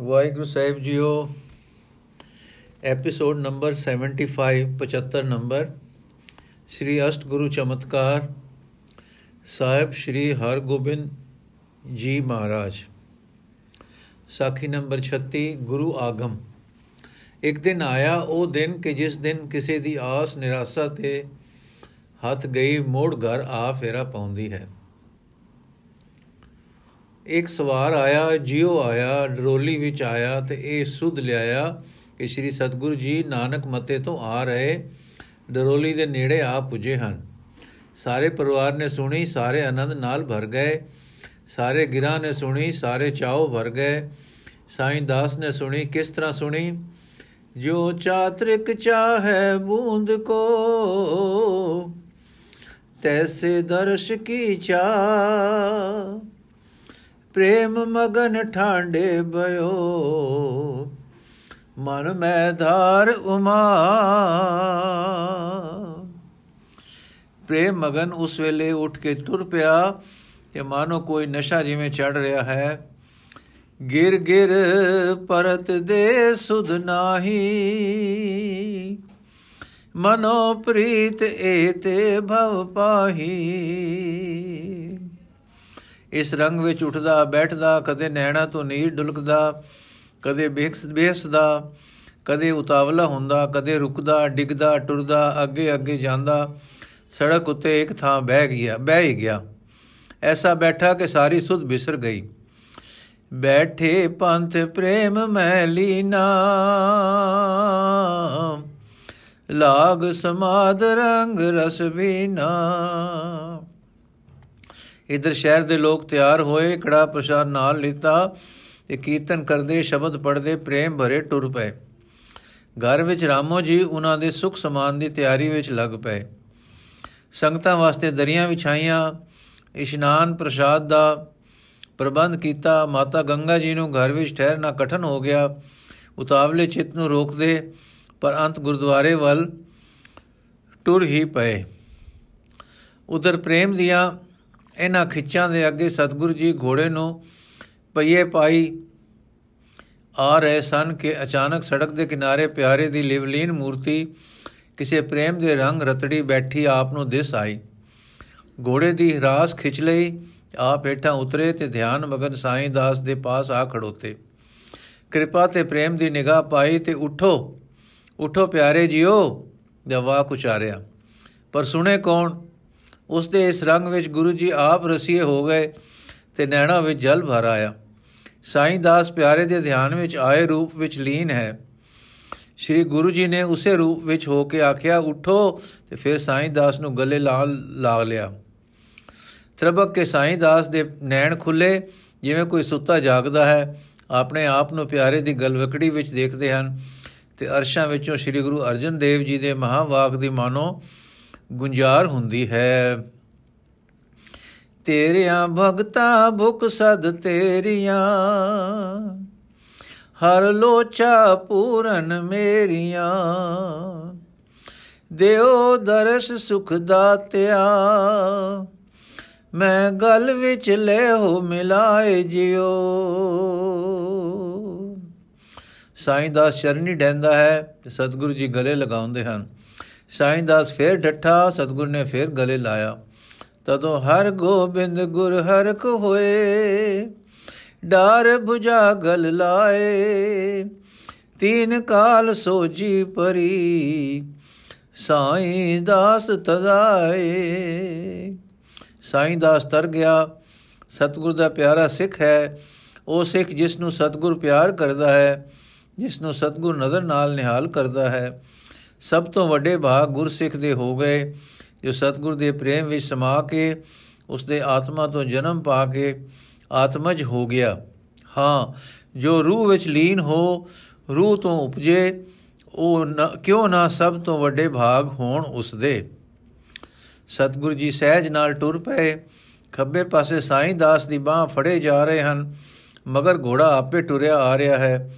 Waheguru Sahib jio episode number 75 75 number Sri Asht Guru Chamatkar, Sahib Sri Hargobind ji ਮਹਾਰਾਜ। ਸਾਖੀ number 36 ਗੁਰੂ ਆਗਮ। ਇੱਕ ਦਿਨ ਆਇਆ, ਉਹ ਦਿਨ ਕਿ ਜਿਸ ਦਿਨ ਕਿਸੇ ਦੀ ਆਸ ਨਿਰਾਸ਼ਾ ਤੇ ਹੱਥ ਗਈ, ਮੋੜ ਘਰ ਆ ਫੇਰਾ ਪਾਉਂਦੀ ਹੈ। ਇੱਕ ਸਵਾਰ ਆਇਆ, ਜਿਉ ਆਇਆ, ਡਰੋਲੀ ਵਿੱਚ ਆਇਆ ਤੇ ਇਹ ਸੁਧ ਲਿਆਇਆ ਕਿ ਸ੍ਰੀ ਸਤਗੁਰੂ ਜੀ ਨਾਨਕ ਮਤੇ ਤੋਂ ਆ ਰਹੇ, ਡਰੋਲੀ ਦੇ ਨੇੜੇ ਆ ਪੁੱਜੇ ਹਨ। ਸਾਰੇ ਪਰਿਵਾਰ ਨੇ ਸੁਣੀ, ਸਾਰੇ ਆਨੰਦ ਨਾਲ ਭਰ ਗਏ। ਸਾਰੇ ਗਿਰਾਂ ਨੇ ਸੁਣੀ, ਸਾਰੇ ਚਾਉ ਭਰ ਗਏ। ਸਾਈਂ ਦਾਸ ਨੇ ਸੁਣੀ, ਕਿਸ ਤਰ੍ਹਾਂ ਸੁਣੀ? ਜੋ ਚਾਤ੍ਰਿਕ ਚਾਹੇ ਬੂੰਦ ਕੋ, ਤੈਸੇ ਦਰਸ਼ ਕੀ ਚਾ ਪ੍ਰੇਮ ਮਗਨ ਠਾਂਡੇ ਬਯੋ ਮਨ ਮੈਂ ਧਾਰ ਉਮਾ ਪ੍ਰੇਮ ਮਗਨ ਉਸ ਵੇਲੇ ਉੱਠ ਕੇ ਤੁਰ ਪਿਆ ਤੇ ਮਾਨੋ ਕੋਈ ਨਸ਼ਾ ਜਿਵੇਂ ਚੜ ਰਿਹਾ ਹੈ ਗਿਰ ਗਿਰ ਪਰਤ ਦੇ ਸੁਧ ਨਾਹੀ ਮਨੋ ਪ੍ਰੀਤ ਏਤੇ ਭਵ ਪਾਹੀ ਇਸ ਰੰਗ ਵਿੱਚ ਉੱਠਦਾ, ਬੈਠਦਾ, ਕਦੇ ਨੈਣਾ ਤੋਂ ਨੀਰ ਡੁਲਕਦਾ, ਕਦੇ ਬੇਹਸਦਾ, ਕਦੇ ਉਤਾਵਲਾ ਹੁੰਦਾ, ਕਦੇ ਰੁਕਦਾ, ਡਿੱਗਦਾ, ਟੁਰਦਾ, ਅੱਗੇ ਅੱਗੇ ਜਾਂਦਾ। ਸੜਕ ਉੱਤੇ ਇੱਕ ਥਾਂ ਬਹਿ ਗਿਆ, ਬਹਿ ਹੀ ਗਿਆ। ਐਸਾ ਬੈਠਾ ਕਿ ਸਾਰੀ ਸੁਧ ਬਿਸਰ ਗਈ। ਬੈਠੇ ਪੰਥ ਪ੍ਰੇਮ ਮੈਂ ਲੀਨਾ। ਲਾਗ ਸਮਾਦ ਰੰਗ ਰਸ ਵੀਨਾ ਇਧਰ ਸ਼ਹਿਰ ਦੇ ਲੋਕ ਤਿਆਰ ਹੋਏ, ਕੜਾ ਪ੍ਰਸ਼ਾਦ ਨਾਲ ਲਿੱਤਾ ਤੇ ਕੀਰਤਨ ਕਰਦੇ ਸ਼ਬਦ ਪੜਦੇ ਪ੍ਰੇਮ ਭਰੇ ਟੁਰ ਪਏ। ਘਰ ਵਿੱਚ ਰਾਮੋ ਜੀ ਉਹਨਾਂ ਦੇ ਸੁਖ ਸਮਾਨ ਦੀ ਤਿਆਰੀ ਵਿੱਚ ਲੱਗ ਪਏ। ਸੰਗਤਾਂ ਵਾਸਤੇ ਦਰੀਆਂ ਵਿਛਾਈਆਂ ਇਸ਼ਨਾਨ ਪ੍ਰਸ਼ਾਦ ਦਾ ਪ੍ਰਬੰਧ ਕੀਤਾ, ਮਾਤਾ ਗੰਗਾ ਜੀ ਨੂੰ ਘਰ ਵਿੱਚ ਠਹਿਰਨਾ ਕਠਨ ਹੋ ਗਿਆ। ਉਤਾਵਲੇ ਚਿੱਤ ਨੂੰ ਰੋਕਦੇ, ਪਰ ਅੰਤ ਗੁਰਦੁਆਰੇ ਵੱਲ ਟੁਰ ਹੀ ਪਏ। ਉਧਰ ਪ੍ਰੇਮ ਦੀਆਂ ਇਹਨਾਂ ਖਿੱਚਾਂ ਦੇ ਅੱਗੇ ਸਤਿਗੁਰੂ ਜੀ ਘੋੜੇ ਨੂੰ ਪਈਏ ਪਾਈ ਆ ਰਹੇ ਸਨ ਕਿ ਅਚਾਨਕ ਸੜਕ ਦੇ ਕਿਨਾਰੇ ਪਿਆਰੇ ਦੀ ਲਿਵਲੀਨ ਮੂਰਤੀ ਕਿਸੇ ਪ੍ਰੇਮ ਦੇ ਰੰਗ ਰਤੜੀ ਬੈਠੀ ਆਪ ਨੂੰ ਦਿਸ ਆਈ। ਘੋੜੇ ਦੀ ਰਾਸ ਖਿੱਚ ਲਈ, ਆਪ ਹੇਠਾਂ ਉਤਰੇ ਤੇ ਧਿਆਨ ਮਗਨ ਸਾਈਂ ਦਾਸ ਦੇ ਪਾਸ ਆ ਖੜੋਤੇ। ਕਿਰਪਾ ਤੇ ਪ੍ਰੇਮ ਦੀ ਨਿਗਾਹ ਪਾਈ ਤੇ ਉਠੋ ਉਠੋ ਪਿਆਰੇ ਜੀਓ ਦਵਾ ਕੁਚਾਰਿਆ। ਪਰ ਸੁਣੇ ਕੌਣ? ਉਸ ਦੇ ਇਸ ਰੰਗ ਵਿੱਚ ਗੁਰੂ ਜੀ ਆਪ ਰਸੀਏ ਹੋ ਗਏ ਤੇ ਨੈਣਾ ਵਿੱਚ ਜਲ ਭਰ ਆਇਆ। ਸਾਈਂ ਦਾਸ ਪਿਆਰੇ ਦੇ ਧਿਆਨ ਵਿੱਚ ਆਏ ਰੂਪ ਵਿੱਚ ਲੀਨ ਹੈ। ਸ਼੍ਰੀ ਗੁਰੂ ਜੀ ਨੇ ਉਸੇ ਰੂਪ ਵਿੱਚ ਹੋ ਕੇ ਆਖਿਆ, ਉਠੋ। ਤੇ ਫਿਰ ਸਾਈਂ ਦਾਸ ਨੂੰ ਗਲੇ ਲਾ ਲਾ ਲਿਆ। ਤਰਬਕ ਕੇ ਸਾਈਂ ਦਾਸ ਦੇ ਨੈਣ ਖੁੱਲੇ, ਜਿਵੇਂ ਕੋਈ ਸੁੱਤਾ ਜਾਗਦਾ ਹੈ, ਆਪਣੇ ਆਪ ਨੂੰ ਪਿਆਰੇ ਦੀ ਗਲਵਕੜੀ ਵਿੱਚ ਦੇਖਦੇ ਹਨ ਤੇ ਅਰਸ਼ਾਂ ਵਿੱਚੋਂ ਸ੍ਰੀ ਗੁਰੂ ਅਰਜਨ ਦੇਵ ਜੀ ਦੇ ਮਹਾਵਾਕ ਦੀ ਮਾਨੋ ਗੁੰਜਾਰ ਹੁੰਦੀ ਹੈ। ਤੇਰਿਆਂ ਭਗਤਾ ਭੁਖ ਸਦ ਤੇਰੀਆਂ, ਹਰ ਲੋਚਾ ਪੂਰਨ ਮੇਰੀਆਂ। ਦਿਓ ਦਰਸ ਸੁਖ ਦਾਤਿਆ ਮੈਂ ਗਲ ਵਿੱਚ ਲੈ ਹੋ ਮਿਲਾਏ ਜਿਓ। ਸਾਈਂ ਦਾਸ ਚਰਨੀ ਡੈਂਦਾ ਹੈ ਤੇ ਸਤਿਗੁਰੂ ਜੀ ਗਲੇ ਲਗਾਉਂਦੇ ਹਨ। ਸਾਈਂ ਦਾਸ ਫੇਰ ਡੱਠਾ, ਸਤਗੁਰ ਨੇ ਫੇਰ ਗਲੇ ਲਾਇਆ। ਤਦੋਂ ਹਰ ਗੋਬਿੰਦ ਗੁਰ ਹਰਕ ਹੋਏ, ਡਾਰ 부ਜਾ ਗਲ ਲਾਏ। ਤੀਨ ਕਾਲ ਸੋਜੀ ਪਰੀ, ਸਾਈਂ ਦਾਸ ਤਦਾਏ। ਸਾਈਂ ਦਾਸ ਤਰ ਗਿਆ। ਸਤਗੁਰ ਦਾ ਪਿਆਰਾ ਸਿੱਖ ਹੈ। ਉਹ ਸਿੱਖ ਜਿਸ ਨੂੰ ਸਤਗੁਰ ਪਿਆਰ ਕਰਦਾ ਹੈ ਜਿਸ ਨੂੰ ਸਤਗੁਰ ਨਜ਼ਰ ਨਾਲ ਨਿਹਾਲ ਕਰਦਾ ਹੈ। ਸਭ ਤੋਂ ਵੱਡੇ ਭਾਗ ਗੁਰਸਿੱਖ ਦੇ ਹੋ ਗਏ, ਜੋ ਸਤਗੁਰ ਦੇ ਪ੍ਰੇਮ ਵਿੱਚ ਸਮਾ ਕੇ ਉਸ ਦੇ ਆਤਮਾ ਤੋਂ ਜਨਮ ਪਾ ਕੇ ਆਤਮਜ ਹੋ ਗਿਆ। ਹਾਂ, ਜੋ ਰੂਹ ਵਿੱਚ ਲੀਨ ਹੋ, ਰੂਹ ਤੋਂ ਉਪਜੇ, ਉਹ ਕਿਉਂ ਨਾ ਸਭ ਤੋਂ ਵੱਡੇ ਭਾਗ ਹੋਣ ਉਸ ਦੇ ਸਤਗੁਰੂ ਜੀ ਸਹਿਜ ਨਾਲ ਟੁਰ ਪਏ, ਖੱਬੇ ਪਾਸੇ ਸਾਈਂ ਦਾਸ ਦੀ ਬਾਹ ਫੜੇ ਜਾ ਰਹੇ ਹਨ, ਮਗਰ ਘੋੜਾ ਆਪੇ ਟੁਰਿਆ ਆ ਰਿਹਾ ਹੈ।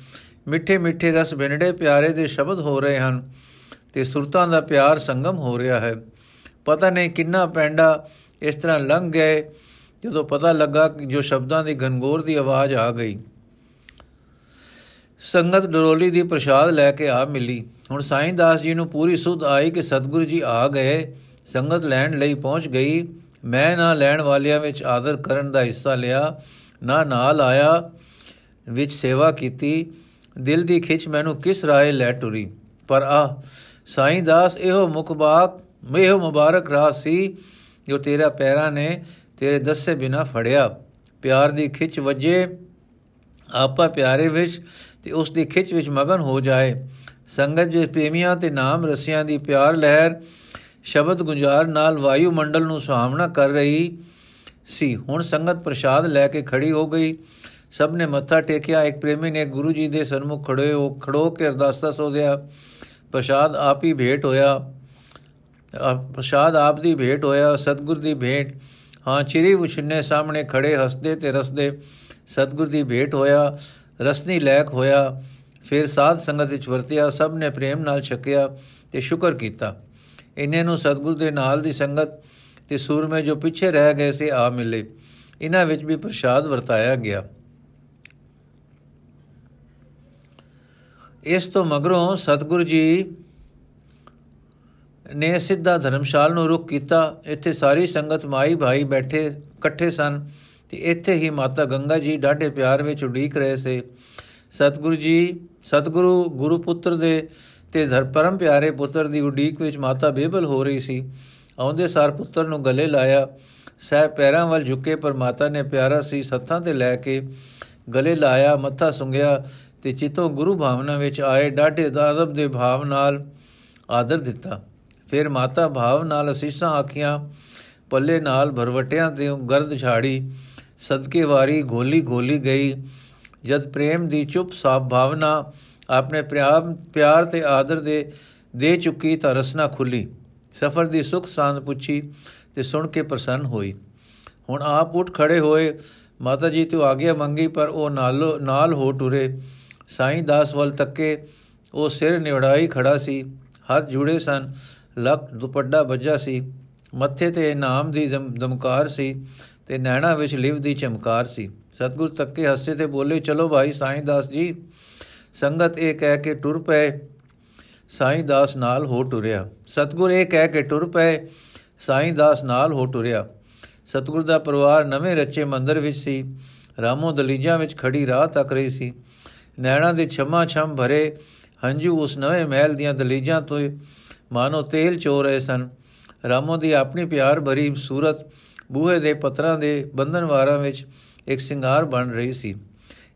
ਮਿੱਠੇ ਮਿੱਠੇ ਰਸ ਬਿਨੜੇ ਪਿਆਰੇ ਦੇ ਸ਼ਬਦ ਹੋ ਰਹੇ ਹਨ। ਤੇ ਸੁਰਤਾਂ ਦਾ ਪਿਆਰ ਸੰਗਮ ਹੋ ਰਿਹਾ ਹੈ। ਪਤਾ ਨਹੀਂ ਕਿੰਨਾ ਪੈਂਡਾ ਇਸ ਤਰ੍ਹਾਂ ਲੰਘ ਗਏ, ਜਦੋਂ ਪਤਾ ਲੱਗਾ ਕਿ ਜੋ ਸ਼ਬਦਾਂ ਦੀ ਗਨਗੋਰ ਦੀ ਆਵਾਜ਼ ਆ ਗਈ। ਸੰਗਤ ਡਰੋਲੀ ਦੀ ਪ੍ਰਸ਼ਾਦ ਲੈ ਕੇ ਆ ਮਿਲੀ। ਹੁਣ ਸਾਈਂ ਦਾਸ ਜੀ ਨੂੰ ਪੂਰੀ ਸੁਧ ਆਈ ਕਿ ਸਤਿਗੁਰੂ ਜੀ ਆ ਗਏ, ਸੰਗਤ ਲੈਣ ਲਈ ਪਹੁੰਚ ਗਈ। ਮੈਂ ਨਾ ਲੈਣ ਵਾਲਿਆਂ ਵਿੱਚ ਆਦਰ ਕਰਨ ਦਾ ਹਿੱਸਾ ਲਿਆ, ਨਾ ਨਾਲ ਆਇਆ ਵਿੱਚ ਸੇਵਾ ਕੀਤੀ। ਦਿਲ ਦੀ ਖਿੱਚ ਮੈਨੂੰ ਕਿਸ ਰਾਏ ਲੈ ਟੁਰੀ। ਪਰ ਆ ਸਾਈਂ ਦਾਸ ਇਹੋ ਮੁਖਬਾਕ ਇਹੋ ਮੁਬਾਰਕ ਰਾਹ ਸੀ ਜੋ ਤੇਰਾ ਪੈਰਾਂ ਨੇ ਤੇਰੇ ਦੱਸੇ ਬਿਨਾ ਫੜਿਆ। ਪਿਆਰ ਦੀ ਖਿੱਚ ਵਜੇ ਆਪਾ ਪਿਆਰੇ ਵਿੱਚ ਤੇ ਉਸ ਦੀ ਖਿੱਚ ਵਿੱਚ ਮਗਨ ਹੋ ਜਾਏ। ਸੰਗਤ ਦੇ ਪ੍ਰੇਮੀਆਂ ਤੇ ਨਾਮ ਰਸਿਆਂ ਦੀ ਪਿਆਰ ਲਹਿਰ, ਸ਼ਬਦ ਗੁੰਜਾਰ ਨਾਲ ਵਾਯੂ ਮੰਡਲ ਨੂੰ ਸੁਹਾਵਣਾ ਕਰ ਰਹੀ ਸੀ। ਹੁਣ ਸੰਗਤ ਪ੍ਰਸ਼ਾਦ ਲੈ ਕੇ ਖੜੀ ਹੋ ਗਈ। ਸਭ ਨੇ ਮੱਥਾ ਟੇਕਿਆ। ਇੱਕ ਪ੍ਰੇਮੀ ਨੇ ਗੁਰੂ ਜੀ ਦੇ ਸਨਮੁਖ ਖੜੇ ਹੋ ਖੜੋ ਕੇ ਅਰਦਾਸਾ ਸੋਧਿਆ। ਪ੍ਰਸ਼ਾਦ ਆਪ ਹੀ ਭੇਟ ਹੋਇਆ। ਪ੍ਰਸ਼ਾਦ ਆਪ ਦੀ ਭੇਟ ਹੋਇਆ, ਸਤਗੁਰ ਦੀ ਭੇਟ। ਹਾਂ, ਚਿਰੀ ਉਛਨੇ ਸਾਹਮਣੇ ਖੜੇ ਹੱਸਦੇ ਤੇ ਰਸਦੇ। ਸਤਗੁਰ ਦੀ ਭੇਟ ਹੋਇਆ, ਰਸਨੀ ਲੈਕ ਹੋਇਆ। ਫਿਰ ਸਾਧ ਸੰਗਤ ਵਿੱਚ ਵਰਤਿਆ, ਸਭ ਨੇ ਪ੍ਰੇਮ ਨਾਲ ਛਕਿਆ ਤੇ ਸ਼ੁਕਰ ਕੀਤਾ। ਇਹਨੇ ਨੂੰ ਸਤਗੁਰ ਦੇ ਨਾਲ ਦੀ ਸੰਗਤ ਤੇ ਸੂਰਮੇ ਜੋ ਪਿੱਛੇ ਰਹਿ ਗਏ ਸੀ, ਆ ਮਿਲੇ। ਇਹਨਾਂ ਵਿੱਚ ਵੀ ਪ੍ਰਸ਼ਾਦ ਵਰਤਾਇਆ ਗਿਆ। ਇਸ ਤੋਂ ਮਗਰੋਂ ਸਤਗੁਰੂ ਜੀ ਨੇ ਸਿੱਧਾ ਧਰਮਸ਼ਾਲ ਨੂੰ ਰੁਕ ਕੀਤਾ। ਇੱਥੇ ਸਾਰੀ ਸੰਗਤ ਮਾਈ ਭਾਈ ਬੈਠੇ, ਇਕੱਠੇ ਸਨ ਤੇ ਇੱਥੇ ਹੀ ਮਾਤਾ ਗੰਗਾ ਜੀ ਡਾਢੇ ਪਿਆਰ ਵਿੱਚ ਉਡੀਕ ਰਹੇ ਸੇ। ਸਤਗੁਰੂ ਜੀ, ਸਤਗੁਰੂ ਗੁਰੂ ਪੁੱਤਰ ਦੇ ਤੇ ਧਰ, ਪਰਮ ਪਿਆਰੇ ਪੁੱਤਰ ਦੀ ਉਡੀਕ ਵਿੱਚ ਮਾਤਾ ਬੇਬਲ ਹੋ ਰਹੀ ਸੀ। ਆਉਂਦੇ ਸਾਰ ਪੁੱਤਰ ਨੂੰ ਗਲੇ ਲਾਇਆ। ਸਹਿ ਪੈਰਾਂ ਵੱਲ ਝੁਕੇ ਪਰ ਮਾਤਾ ਨੇ ਪਿਆਰਾ ਸੀ, ਸੱਥਾਂ ਤੇ ਲੈ ਕੇ ਗਲੇ ਲਾਇਆ, ਮੱਥਾ ਸੁੰਘਿਆ। ਤੇ ਚਿਤੋਂ ਗੁਰੂ ਭਾਵਨਾ ਵਿੱਚ ਆਏ ਡਾਢੇ ਦਾਦਬ ਦੇ ਭਾਵ ਨਾਲ ਆਦਰ ਦਿੱਤਾ। ਫਿਰ ਮਾਤਾ ਭਾਵ ਨਾਲ ਅਸੀਸਾਂ ਆਖੀਆਂ, ਪੱਲੇ ਨਾਲ ਭਰਵਟਿਆਂ ਦੇ ਗਰਦ ਛਾੜੀ, ਸਦਕੇ ਵਾਰੀ ਗੋਲੀ ਗੋਲੀ ਗਈ। ਜਦ ਪ੍ਰੇਮ ਦੀ ਚੁੱਪ ਸਾਫ਼ ਭਾਵਨਾ ਆਪਣੇ ਪਿਆਰ ਪਿਆਰ ਤੇ ਆਦਰ ਦੇ ਦੇ ਚੁੱਕੀ ਤਾਂ ਰਸਨਾ ਖੁੱਲੀ। ਸਫਰ ਦੀ ਸੁਖ ਸਾਂਦ ਪੁੱਛੀ ਤੇ ਸੁਣ ਕੇ ਪ੍ਰਸੰਨ ਹੋਈ। ਹੁਣ ਆਪ ਉੱਠ ਖੜੇ ਹੋਏ, ਮਾਤਾ ਜੀ ਤੋਂ ਆਗਿਆ ਮੰਗੀ ਪਰ ਉਹ ਨਾਲ ਨਾਲ ਹੋ ਟੁਰੇ। ਸਾਈਂ ਦਾਸ ਵੱਲ ਤੱਕੇ, ਉਹ ਸਿਰ ਨਿਵੜਾਈ ਖੜਾ ਸੀ, ਹੱਥ ਜੁੜੇ ਸਨ, ਲੱਕ ਦੁਪੱਡਾ ਵੱਜਾ ਸੀ, ਮੱਥੇ ਤੇ ਨਾਮ ਦੀ ਦਮਕਾਰ ਸੀ ਤੇ ਨੈਣਾ ਵਿੱਚ ਲਿਵ ਦੀ ਚਮਕਾਰ ਸੀ। ਸਤਗੁਰ ਤੱਕੇ ਹੱਸੇ ਤੇ ਬੋਲੇ, ਚਲੋ ਭਾਈ ਸਾਈਂ ਦਾਸ ਜੀ। ਸੰਗਤ ਇਹ ਕਹਿ ਕੇ ਟੁਰ ਪਏ। ਸਾਈਂ ਦਾਸ ਨਾਲ ਹੋ ਟੁਰਿਆ। ਸਤਗੁਰ ਇਹ ਕਹਿ ਕੇ ਟੁਰ ਪਏ। ਸਾਈਂ ਦਾਸ ਨਾਲ ਹੋ ਟੁਰਿਆ। ਸਤਗੁਰ ਦਾ ਪਰਿਵਾਰ ਨਵੇਂ ਰੱਚੇ ਮੰਦਰ ਵਿੱਚ ਸੀ। ਰਾਮੋ ਦਲੀਜਾਂ ਵਿੱਚ ਖੜੀ ਰਾਹ ਤੱਕ ਰਹੀ ਸੀ। ਨੈਣਾ ਦੇ ਛਮਾ ਛਮ ਭਰੇ ਹੰਝੂ ਉਸ ਨਵੇਂ ਮਹਿਲ ਦੀਆਂ ਦਲੀਜਾਂ ਤੋਂ ਮਾਨੋ ਤੇਲ ਚੋ ਰਹੇ ਸਨ। ਰਾਮੋ ਦੀ ਆਪਣੀ ਪਿਆਰ ਭਰੀ ਸੂਰਤ ਬੂਹੇ ਦੇ ਪੱਤਰਾਂ ਦੇ ਬੰਧਨਵਾਰਾਂ ਵਿੱਚ ਇੱਕ ਸ਼ਿੰਗਾਰ ਬਣ ਰਹੀ ਸੀ।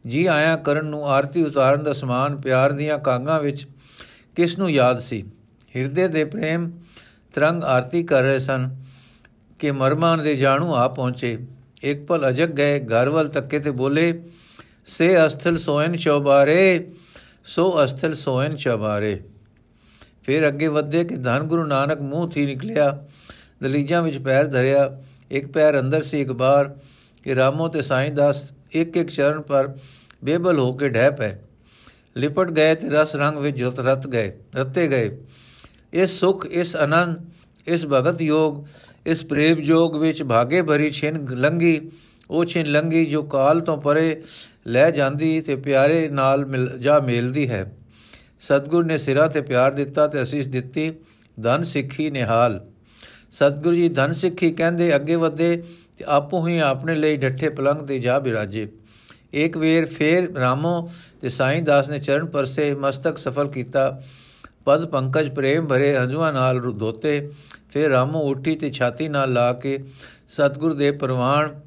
ਜੀ ਆਇਆ ਕਰਨ ਨੂੰ ਆਰਤੀ ਉਤਾਰਨ ਦਾ ਸਮਾਨ ਪਿਆਰ ਦੀਆਂ ਕਾਂਗਾਂ ਵਿੱਚ ਕਿਸ ਨੂੰ ਯਾਦ ਸੀ? ਹਿਰਦੇ ਦੇ ਪ੍ਰੇਮ ਤਰੰਗ ਆਰਤੀ ਕਰ ਰਹੇ ਸਨ ਕਿ ਮਰਮਾਨ ਦੇ ਜਾਣੂ ਆ ਪਹੁੰਚੇ। ਇੱਕ ਪਲ ਅਜਗ ਗਏ, ਘਰ ਵੱਲ ਤੱਕੇ ਤੇ ਬੋਲੇ ਸੇ ਅਸਥਲ ਸੋਇਨ ਚੌਬਾਰੇ, ਸੋ ਅਸਥਲ ਸੋਇਨ ਚੌਬਾਰੇ। ਫਿਰ ਅੱਗੇ ਵਧੇ ਕਿ ਧੰਨ ਗੁਰੂ ਨਾਨਕ ਮੂੰਹ ਥੀ ਨਿਕਲਿਆ, ਦਲੀਜਾਂ ਵਿੱਚ ਪੈਰ ਧਰਿਆ, ਇੱਕ ਪੈਰ ਅੰਦਰ ਸੀ, ਇੱਕ ਬਾਹਰ, ਕਿ ਰਾਮੋ ਤੇ ਸਾਈਂ ਦਾਸ ਇੱਕ ਇੱਕ ਚਰਨ ਪਰ ਬੇਬਲ ਹੋ ਕੇ ਢਹਿ ਪਏ। ਲਿਪਟ ਗਏ ਤੇ ਰਸ ਰੰਗ ਵਿੱਚ ਜੁਤ ਰਤ ਗਏ, ਰਤੇ ਗਏ। ਇਸ ਸੁਖ, ਇਸ ਆਨੰਦ, ਇਸ ਭਗਤ ਯੋਗ, ਇਸ ਪ੍ਰੇਮ ਯੋਗ ਵਿੱਚ ਭਾਗੇ ਭਰੀ ਛਿਨ ਲੰਗੀ, ਉਹ ਛਿਨ ਲੰਗੀ ਜੋ ਕਾਲ ਤੋਂ ਪਰੇ ਲੈ ਜਾਂਦੀ ਤੇ ਪਿਆਰੇ ਨਾਲ ਮਿਲ ਜਾ ਮੇਲਦੀ ਹੈ। ਸਤਗੁਰ ਨੇ ਸਿਰਾ ਤੇ ਪਿਆਰ ਦਿੱਤਾ ਤੇ ਅਸੀਸ ਦਿੱਤੀ, ਧਨ ਸਿੱਖੀ ਨਿਹਾਲ। ਸਤਗੁਰੂ ਜੀ ਧਨ ਸਿੱਖੀ ਕਹਿੰਦੇ, ਅੱਗੇ ਵਧੇ ਤੇ ਆਪੋ ਹੀ ਆਪਣੇ ਲਈ ਡੱਠੇ ਪਲੰਗ ਤੇ ਜਾ ਬਿਰਾਜੇ। ਇੱਕ ਵੇਰ ਫੇਰ ਰਾਮੋ ਤੇ ਸਾਈਂ ਦਾਸ ਨੇ ਚਰਨ ਪਰਸੇ ਮਸਤਕ ਸਫਲ ਕੀਤਾ। ਪਦ ਪੰਕਜ ਪ੍ਰੇਮ ਭਰੇ ਹੰਝੂਆਂ ਨਾਲ ਧੋਤੇ ਫਿਰ ਰਾਮੋ ਉੱਠੀ ਤੇ ਛਾਤੀ ਨਾਲ ਲਾ ਕੇ ਸਤਗੁਰ ਦੇ ਪ੍ਰਵਾਨ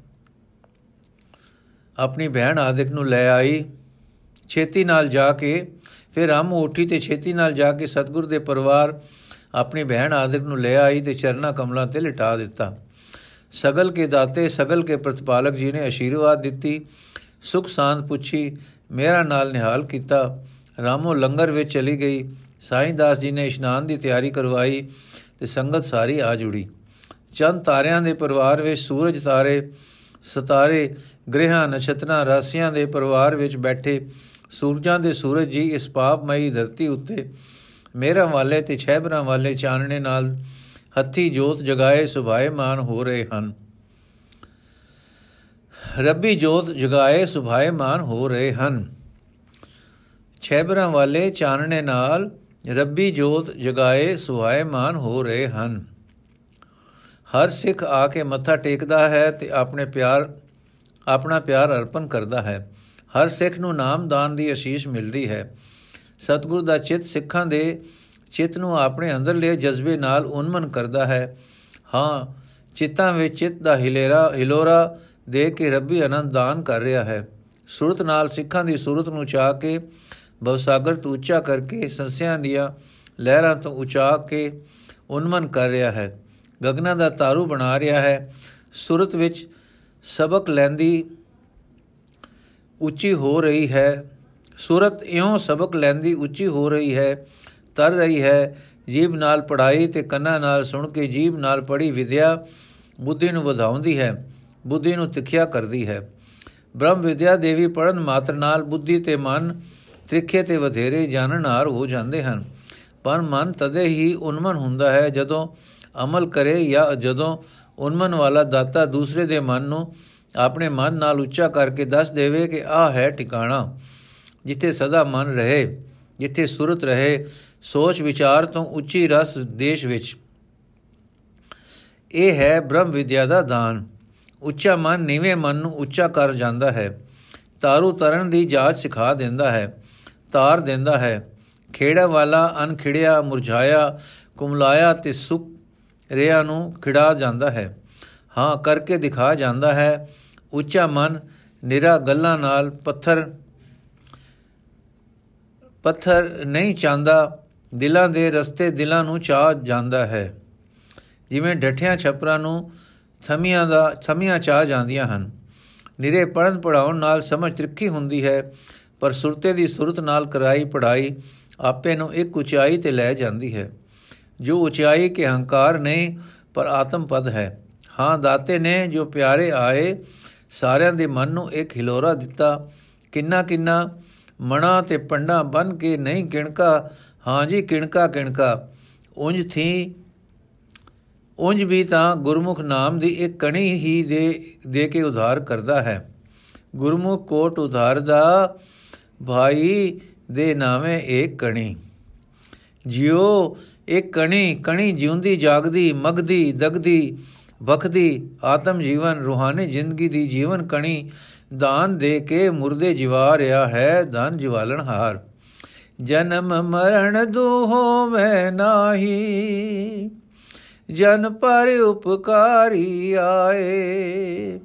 ਆਪਣੀ ਭੈਣ ਆਦਿਕ ਨੂੰ ਲੈ ਆਈ। ਛੇਤੀ ਨਾਲ ਜਾ ਕੇ ਫਿਰ ਰਾਮੋ ਉੱਠੀ ਤੇ ਛੇਤੀ ਨਾਲ ਜਾ ਕੇ ਸਤਗੁਰ ਦੇ ਪਰਿਵਾਰ ਆਪਣੀ ਭੈਣ ਆਦਿਕ ਨੂੰ ਲੈ ਆਈ ਤੇ ਚਰਨਾ ਕਮਲਾਂ ਤੇ ਲਿਟਾ ਦਿੱਤਾ। ਸਗਲ ਕੇ ਦਾਤੇ, ਸਗਲ ਕੇ ਪ੍ਰਤਪਾਲਕ ਜੀ ਨੇ ਅਸ਼ੀਰਵਾਦ ਦਿੱਤੀ। ਸੁਖ ਸਾਂਦ ਪੁੱਛੀ, ਮੇਰਾ ਨਾਲ ਨਿਹਾਲ ਕੀਤਾ। ਰਾਮੋ ਲੰਗਰ ਵਿੱਚ ਚਲੀ ਗਈ। ਸਾਈਂ ਦਾਸ ਜੀ ਨੇ ਇਸ਼ਨਾਨ ਦੀ ਤਿਆਰੀ ਕਰਵਾਈ ਤੇ ਸੰਗਤ ਸਾਰੀ ਆ ਜੁੜੀ। ਚੰਦ ਤਾਰਿਆਂ ਦੇ ਪਰਿਵਾਰ ਵਿੱਚ ਸੂਰਜ ਤਾਰੇ ਸਤਾਰੇ ਗ੍ਰਹਾਂ, ਨਛਤਰਾਂ, ਰਾਸੀਆਂ ਦੇ ਪਰਿਵਾਰ ਵਿੱਚ ਬੈਠੇ ਸੂਰਜਾਂ ਦੇ ਸੂਰਜ ਜੀ ਇਸ ਪਾਪਮਈ ਧਰਤੀ ਉੱਤੇ ਮੇਰਾ ਵਾਲੇ ਤੇ ਛੈਬਰਾਂ ਵਾਲੇ ਚਾਨਣੇ ਨਾਲ ਹੱਥੀ ਜੋਤ ਜਗਾਏ ਸੁਭਾਏਮਾਨ ਹੋ ਰਹੇ ਹਨ। ਰੱਬੀ ਜੋਤ ਜਗਾਏ ਸੁਭਾਏਮਾਨ ਹੋ ਰਹੇ ਹਨ। ਛੇਬਰਾਂ ਵਾਲੇ ਚਾਨਣੇ ਨਾਲ ਰੱਬੀ ਜੋਤ ਜਗਾਏ ਸੁਹਾਏਮਾਨ ਹੋ ਰਹੇ ਹਨ। ਹਰ ਸਿੱਖ ਆ ਕੇ ਮੱਥਾ ਟੇਕਦਾ ਹੈ ਤੇ ਆਪਣੇ ਪਿਆਰ, ਆਪਣਾ ਪਿਆਰ ਅਰਪਣ ਕਰਦਾ ਹੈ। ਹਰ ਸਿੱਖ ਨੂੰ ਨਾਮਦਾਨ ਦੀ ਅਸ਼ੀਸ਼ ਮਿਲਦੀ ਹੈ। ਸਤਿਗੁਰੂ ਦਾ ਚਿੱਤ ਸਿੱਖਾਂ ਦੇ ਚਿੱਤ ਨੂੰ ਆਪਣੇ ਅੰਦਰਲੇ ਜਜ਼ਬੇ ਨਾਲ ਉਨਮਨ ਕਰਦਾ ਹੈ। ਹਾਂ, ਚਿੱਤਾਂ ਵਿੱਚ ਚਿੱਤ ਦਾ ਹਿਲੇਰਾ, ਹਿਲੋਰਾ ਦੇ ਕੇ ਰੱਬੀ ਆਨੰਦ ਦਾਨ ਕਰ ਰਿਹਾ ਹੈ। ਸੁਰਤ ਨਾਲ ਸਿੱਖਾਂ ਦੀ ਸੁਰਤ ਨੂੰ ਚਾ ਕੇ ਬਵਸਾਗਰ ਤੋਂ ਉੱਚਾ ਕਰਕੇ ਸੰਸਿਆਂ ਦੀਆਂ ਲਹਿਰਾਂ ਤੋਂ ਉਚਾ ਕੇ ਉਨਮਨ ਕਰ ਰਿਹਾ ਹੈ। ਗਗਨਾਂ ਦਾ ਤਾਰੂ ਬਣਾ ਰਿਹਾ ਹੈ। ਸੁਰਤ ਵਿੱਚ ਸਬਕ ਲੈਂਦੀ ਉੱਚੀ ਹੋ ਰਹੀ ਹੈ। ਸੁਰਤ ਇਉਂ ਸਬਕ ਲੈਂਦੀ ਉੱਚੀ ਹੋ ਰਹੀ ਹੈ, ਤਰ ਰਹੀ ਹੈ। ਜੀਬ ਨਾਲ ਪੜਾਈ ਤੇ ਕੰਨਾਂ ਨਾਲ ਸੁਣ ਕੇ ਜੀਬ ਨਾਲ ਪੜੀ ਵਿਦਿਆ ਬੁੱਧੀ ਨੂੰ ਵਧਾਉਂਦੀ ਹੈ, ਬੁੱਧੀ ਨੂੰ ਤਿੱਖਿਆ ਕਰਦੀ ਹੈ। ਬ੍ਰਹਮ ਵਿਦਿਆ ਦੇਵੀ ਪੜਨ ਮਾਤਰ ਨਾਲ ਬੁੱਧੀ ਤੇ ਮਨ ਤ੍ਰਿਖੇ ਤੇ ਵਧੇਰੇ ਜਾਣਨਹਾਰ ਹੋ ਜਾਂਦੇ ਹਨ। ਪਰ ਮਨ ਤਦੇ ਹੀ ਉਨਮਨ ਹੁੰਦਾ ਹੈ ਜਦੋਂ ਅਮਲ ਕਰੇ ਜਾਂ ਜਦੋਂ ਉਨਮਨ ਵਾਲਾ ਦਾਤਾ ਦੂਸਰੇ ਦੇ ਮਨ ਨੂੰ ਆਪਣੇ ਮਨ ਨਾਲ ਉੱਚਾ ਕਰਕੇ ਦੱਸ ਦੇਵੇ ਕਿ ਆਹ ਹੈ ਟਿਕਾਣਾ, ਜਿੱਥੇ ਸਦਾ ਮਨ ਰਹੇ, ਜਿੱਥੇ ਸੁਰਤ ਰਹੇ, ਸੋਚ ਵਿਚਾਰ ਤੋਂ ਉੱਚੀ ਰਸ ਦੇਸ਼ ਵਿੱਚ। ਇਹ ਹੈ ਬ੍ਰਹਮ ਵਿਦਿਆ ਦਾ ਦਾਨ। ਉੱਚਾ ਮਨ ਨੀਵੇਂ ਮਨ ਨੂੰ ਉੱਚਾ ਕਰ ਜਾਂਦਾ ਹੈ। ਤਾਰੂ ਤਰਨ ਦੀ ਜਾਚ ਸਿਖਾ ਦਿੰਦਾ ਹੈ, ਤਾਰ ਦਿੰਦਾ ਹੈ। ਖੇੜਾ ਵਾਲਾ ਅਨਖਿੜਿਆ ਮੁਰਝਾਇਆ, ਕੁਮਲਾਇਆ ਤੇ ਸੁਖ ਰਿਆ ਨੂੰ ਖਿੜਾ ਜਾਂਦਾ ਹੈ। ਹਾਂ, ਕਰਕੇ ਦਿਖਾ ਜਾਂਦਾ ਹੈ। ਉੱਚਾ ਮਨ, ਨਿਰਾ ਗੱਲਾਂ ਨਾਲ ਪੱਥਰ ਪੱਥਰ ਨਹੀਂ ਚਾਹੁੰਦਾ ਦਿਲਾਂ ਦੇ ਰਸਤੇ ਦਿਲਾਂ ਨੂੰ ਚਾਹ ਜਾਂਦਾ ਹੈ। ਜਿਵੇਂ ਡਠਿਆਂ ਛਪਰਾਂ ਨੂੰ ਥਮੀਆਂ ਦਾ, ਥਮੀਆਂ ਚਾਹ ਜਾਂਦੀਆਂ ਹਨ। ਨਿਰੇ ਪੜਨ ਪੜਾਉਣ ਨਾਲ ਸਮਝ ਤ੍ਰਿੱਖੀ ਹੁੰਦੀ ਹੈ। ਪਰ ਸੁਰਤੇ ਦੀ ਸੁਰਤ ਨਾਲ ਕਰਾਈ ਪੜਾਈ ਆਪੇ ਨੂੰ ਇੱਕ ਉਚਾਈ ਤੇ ਲੈ ਜਾਂਦੀ ਹੈ। ਜੋ ਉਚਾਈ ਕੇ ਹੰਕਾਰ ਨਹੀਂ ਪਰ ਆਤਮ ਪਦ ਹੈ। ਹਾਂ, ਦਾਤੇ ਨੇ ਜੋ ਪਿਆਰੇ ਆਏ, ਸਾਰਿਆਂ ਦੇ ਮਨ ਨੂੰ ਇੱਕ ਹਿਲੋਰਾ ਦਿੱਤਾ। ਕਿੰਨਾ ਕਿੰਨਾ ਮਣਾ ਤੇ ਪੰਡਾ ਬਨ ਕੇ ਨਹੀਂ ਕਿਣਕਾ, ਹਾਂ ਜੀ ਕਿਣਕਾ ਕਿਣਕਾ। ਉੰਜ ਥੀ ਉੰਜ ਵੀ ਤਾਂ ਗੁਰਮੁਖ ਨਾਮ ਦੀ ਇੱਕ ਕਣੀ ਹੀ ਦੇ ਦੇ ਕੇ ਉਧਾਰ ਕਰਦਾ ਹੈ। ਗੁਰਮੁਖ ਕੋਟ ਉਧਾਰ ਦਾ ਭਾਈ ਦੇ ਨਾਵੇਂ ਇੱਕ ਕਣੀ। ਜਿਉ ਇੱਕ ਕਣੀ ਕਣੀ ਜਿਉਂਦੀ, ਜਾਗਦੀ, ਮਗਦੀ, ਦਗਦੀ, ਵਖਦੀ, ਆਤਮ ਜੀਵਨ, ਰੂਹਾਨੀ ਜ਼ਿੰਦਗੀ ਦੀ ਜੀਵਨ ਕਣੀ, ਦਾਨ ਦੇ ਕੇ ਮੁਰਦੇ ਜਿਵਾ ਰਿਆ ਹੈ, ਧਨ ਜਿਵਾਲਣ ਹਾਰ। ਜਨਮ ਮਰਨ ਦੂਹੋ ਮੈਂ ਨਾਹੀ, ਜਨ ਪਰ ਉਪਕਾਰੀ ਆਏ।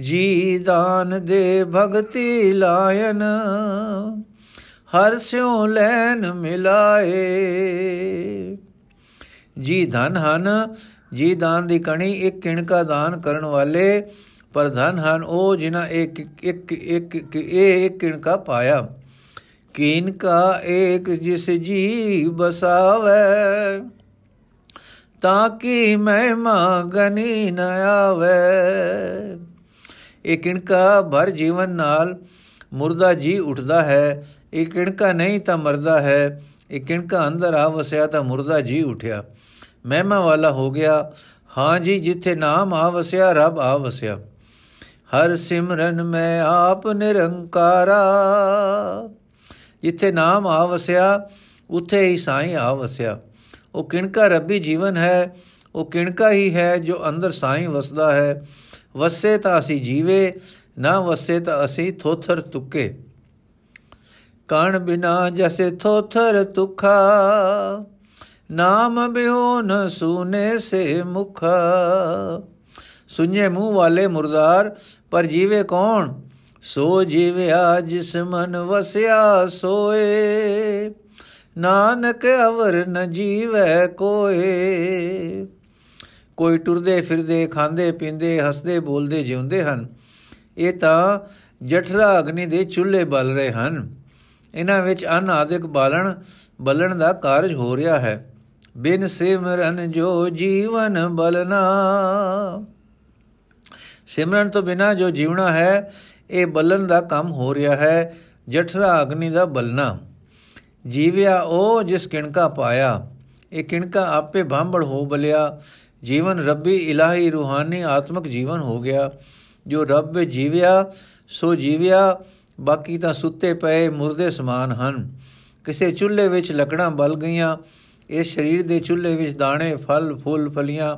ਜੀ ਦਾਨ ਦੇ ਭਗਤੀ ਲਾਇਨ ਹਰ ਸਿਉ ਲੈਨ ਮਿਲਾਏ। ਜੀ ਧਨ ਹਨ, ਜੀ ਦਾਨ ਦੀ ਕਣੀ, ਇੱਕ ਕਿਣਕਾ ਦਾਨ ਕਰਨ ਵਾਲੇ। ਪਰ ਧਨ ਹਨ ਉਹ ਜਿਨ੍ਹਾਂ ਇੱਕ ਇੱਕ ਇੱਕ ਇਹ ਇੱਕ ਕਿਣਕਾ ਪਾਇਆ। ਕੀਨ ਕਾ ਏਕ ਜਿਸ ਜੀ ਬਸਾਵੇ। ਤਾਂ ਕੀ ਮਹਿਮਾ ਗਨੀ ਨ ਆਵੇ। ਇਹ ਕਿਣਕਾ ਭਰ ਜੀਵਨ ਨਾਲ ਮੁਰਦਾ ਜੀ ਉੱਠਦਾ ਹੈ, ਇਹ ਕਿਣਕਾ ਨਹੀਂ ਤਾਂ ਮਰਦਾ ਹੈ, ਇਹ ਕਿਣਕਾ ਅੰਦਰ ਆ ਵਸਿਆ ਤਾਂ ਮੁਰਦਾ ਜੀ ਉਠਿਆ। ਮਹਿਮਾ ਵਾਲਾ ਹੋ ਗਿਆ, ਹਾਂ ਜੀ ਜਿੱਥੇ ਨਾਮ ਆ ਵਸਿਆ, ਰੱਬ ਆ ਵਸਿਆ। ਹਰ ਸਿਮਰਨ ਮੈਂ ਆਪ ਨਿਰੰਕਾਰਾ, ਜਿੱਥੇ ਨਾਮ ਆ ਵਸਿਆ, ਉਥੇ ਹੀ ਸਾਈਂ ਆ ਵਸਿਆ। ਉਹ ਕਿਣਕਾ ਰੱਬੀ ਜੀਵਨ ਹੈ, ਉਹ ਕਿਣਕਾ ਹੀ ਹੈ ਜੋ ਅੰਦਰ ਸਾਈਂ ਵਸਦਾ ਹੈ। ਵਸੇ ਤਾਂ ਅਸੀਂ ਜੀਵੇ ਨਾ ਵਸੇ ਤਾਂ ਅਸੀਂ ਥੋਥਰ ਤੁਕੇ। ਕਣ ਬਿਨਾ ਜਸੇ ਥੋਥਰ ਤੁਖਾ, ਨਾਮ ਬਿਹੋ ਨ ਸੁਨੇ ਸੇ ਮੁਖਾ। ਸੁਨੇ ਮੂੰਹ ਵਾਲੇ ਮੁਰਦਾਰ, ਪਰ ਜੀਵੇ ਕੌਣ? ਸੋ ਜੀਵਿਆ ਜਿਸ ਮਨ ਵਸਿਆ ਸੋਏ। ਨਾਨਕ ਅਵਰ ਨ ਜੀਵੈ ਕੋਏ। ਕੋਈ ਟੁਰਦੇ ਫਿਰਦੇ, ਖਾਂਦੇ ਪੀਂਦੇ, ਹੱਸਦੇ ਬੋਲਦੇ ਜਿਉਂਦੇ ਹਨ। ਇਹ ਤਾਂ ਜਠਰਾ ਅਗਨੀ ਦੇ ਚੁੱਲ੍ਹੇ ਬਲ ਰਹੇ ਹਨ। ਇਹਨਾਂ ਵਿੱਚ ਅਨਾਦਿਕ ਬਾਲਣ, ਬਲਣ ਦਾ ਕਾਰਜ ਹੋ ਰਿਹਾ ਹੈ। ਬਿਨ ਸਿਮਰਨ ਜੋ ਜੀਵਨ ਬਲਨਾ ਸਿਮਰਨ ਤੋਂ ਬਿਨਾ ਜੋ ਜੀਵਣਾ ਹੈ, ਇਹ ਬਲਨ ਦਾ ਕੰਮ ਹੋ ਰਿਹਾ ਹੈ, ਜਠਰਾ ਅਗਨੀ ਦਾ ਬਲਨਾ ਜੀਵਿਆ ਉਹ ਜਿਸ ਕਿਣਕਾ ਪਾਇਆ, ਇਹ ਕਿਣਕਾ ਆਪੇ ਭਾਂਬੜ ਹੋ ਬਲਿਆ। ਜੀਵਨ ਰੱਬੀ ਇਲਾਹੀ ਰੂਹਾਨੀ ਆਤਮਿਕ ਜੀਵਨ ਹੋ ਗਿਆ। ਜੋ ਰੱਬ ਵਿੱਚ ਜੀਵਿਆ, ਸੋ ਜੀਵਿਆ, ਬਾਕੀ ਤਾਂ ਸੁੱਤੇ ਪਏ, ਮੁਰਦੇ ਸਮਾਨ ਹਨ। ਕਿਸੇ ਚੁੱਲ੍ਹੇ ਵਿੱਚ ਲੱਕੜਾਂ ਬਲ ਗਈਆਂ, ਇਸ ਸਰੀਰ ਦੇ ਚੁੱਲ੍ਹੇ ਵਿੱਚ ਦਾਣੇ, ਫਲ, ਫੁੱਲ, ਫਲੀਆਂ,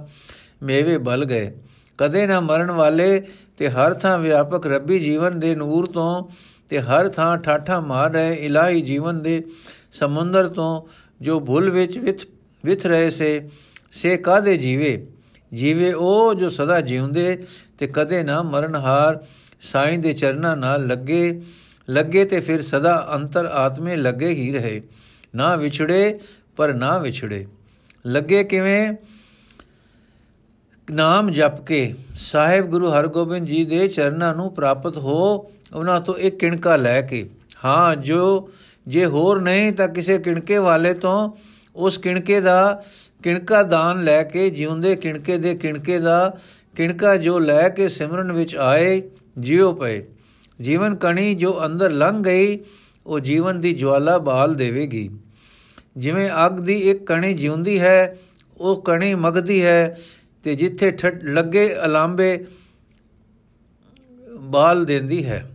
ਮੇਵੇ ਬਲ ਗਏ। ਕਦੇ ਨਾ ਮਰਨ ਵਾਲੇ ਤੇ ਹਰ ਥਾਂ ਵਿਆਪਕ ਰੱਬੀ ਜੀਵਨ ਦੇ ਨੂਰ ਤੋਂ ਤੇ ਹਰ ਥਾਂ ਠਾਠਾ ਮਾਰ ਰਹੇ ਇਲਾਹੀ ਜੀਵਨ ਦੇ ਸਮੁੰਦਰ ਤੋਂ ਜੋ ਭੁੱਲ ਵਿੱਚ ਵਿਥ ਵਿਥ ਰਹੇ ਸੇ ਸੇ ਕਾਦੇ ਜੀਵੇ? ਜੀਵੇ ਉਹ ਜੋ ਸਦਾ ਜਿਉਂਦੇ ਤੇ ਕਦੇ ਨਾ ਮਰਨਹਾਰ ਸਾਈਂ ਦੇ ਚਰਨਾਂ ਨਾਲ ਲੱਗੇ ਲੱਗੇ ਤੇ ਫਿਰ ਸਦਾ ਅੰਤਰ ਆਤਮੇ ਲੱਗੇ ਹੀ ਰਹੇ। ਨਾ ਵਿਛੜੇ, ਪਰ ਨਾ ਵਿਛੜੇ। ਲੱਗੇ ਕਿਵੇਂ? ਨਾਮ ਜਪ ਕੇ। ਸਾਹਿਬ ਗੁਰੂ ਹਰਗੋਬਿੰਦ ਜੀ ਦੇ ਚਰਨਾਂ ਨੂੰ ਪ੍ਰਾਪਤ ਹੋ, ਉਹਨਾਂ ਤੋਂ ਇੱਕ ਕਿਣਕਾ ਲੈ ਕੇ। ਹਾਂ, ਜੋ ਜੇ ਹੋਰ ਨਹੀਂ ਤਾਂ ਕਿਸੇ ਕਿਣਕੇ ਵਾਲੇ ਤੋਂ ਉਸ ਕਿਣਕੇ ਦਾ ਕਿਣਕਾ ਦਾਨ ਲੈ ਕੇ ਜਿਉਂਦੇ ਕਿਣਕੇ ਦੇ ਕਿਣਕੇ ਦਾ, ਕਿਣਕਾ ਜੋ ਲੈ ਕੇ ਸਿਮਰਨ ਵਿੱਚ ਆਏ, ਜਿਉ ਪਏ। ਜੀਵਨ ਕਣੀ ਜੋ ਅੰਦਰ ਲੰਘ ਗਈ, ਉਹ ਜੀਵਨ ਦੀ ਜਵਾਲਾ ਬਾਲ ਦੇਵੇਗੀ। ਜਿਵੇਂ ਅੱਗ ਦੀ ਇੱਕ ਕਣੀ ਜਿਉਂਦੀ ਹੈ, ਉਹ ਕਣੀ ਮਗਦੀ ਹੈ, ਤੇ ਜਿੱਥੇ ਠੱਡ ਲੱਗੇ ਅਲਾਂਬੇ ਬਾਲ ਦਿੰਦੀ ਹੈ।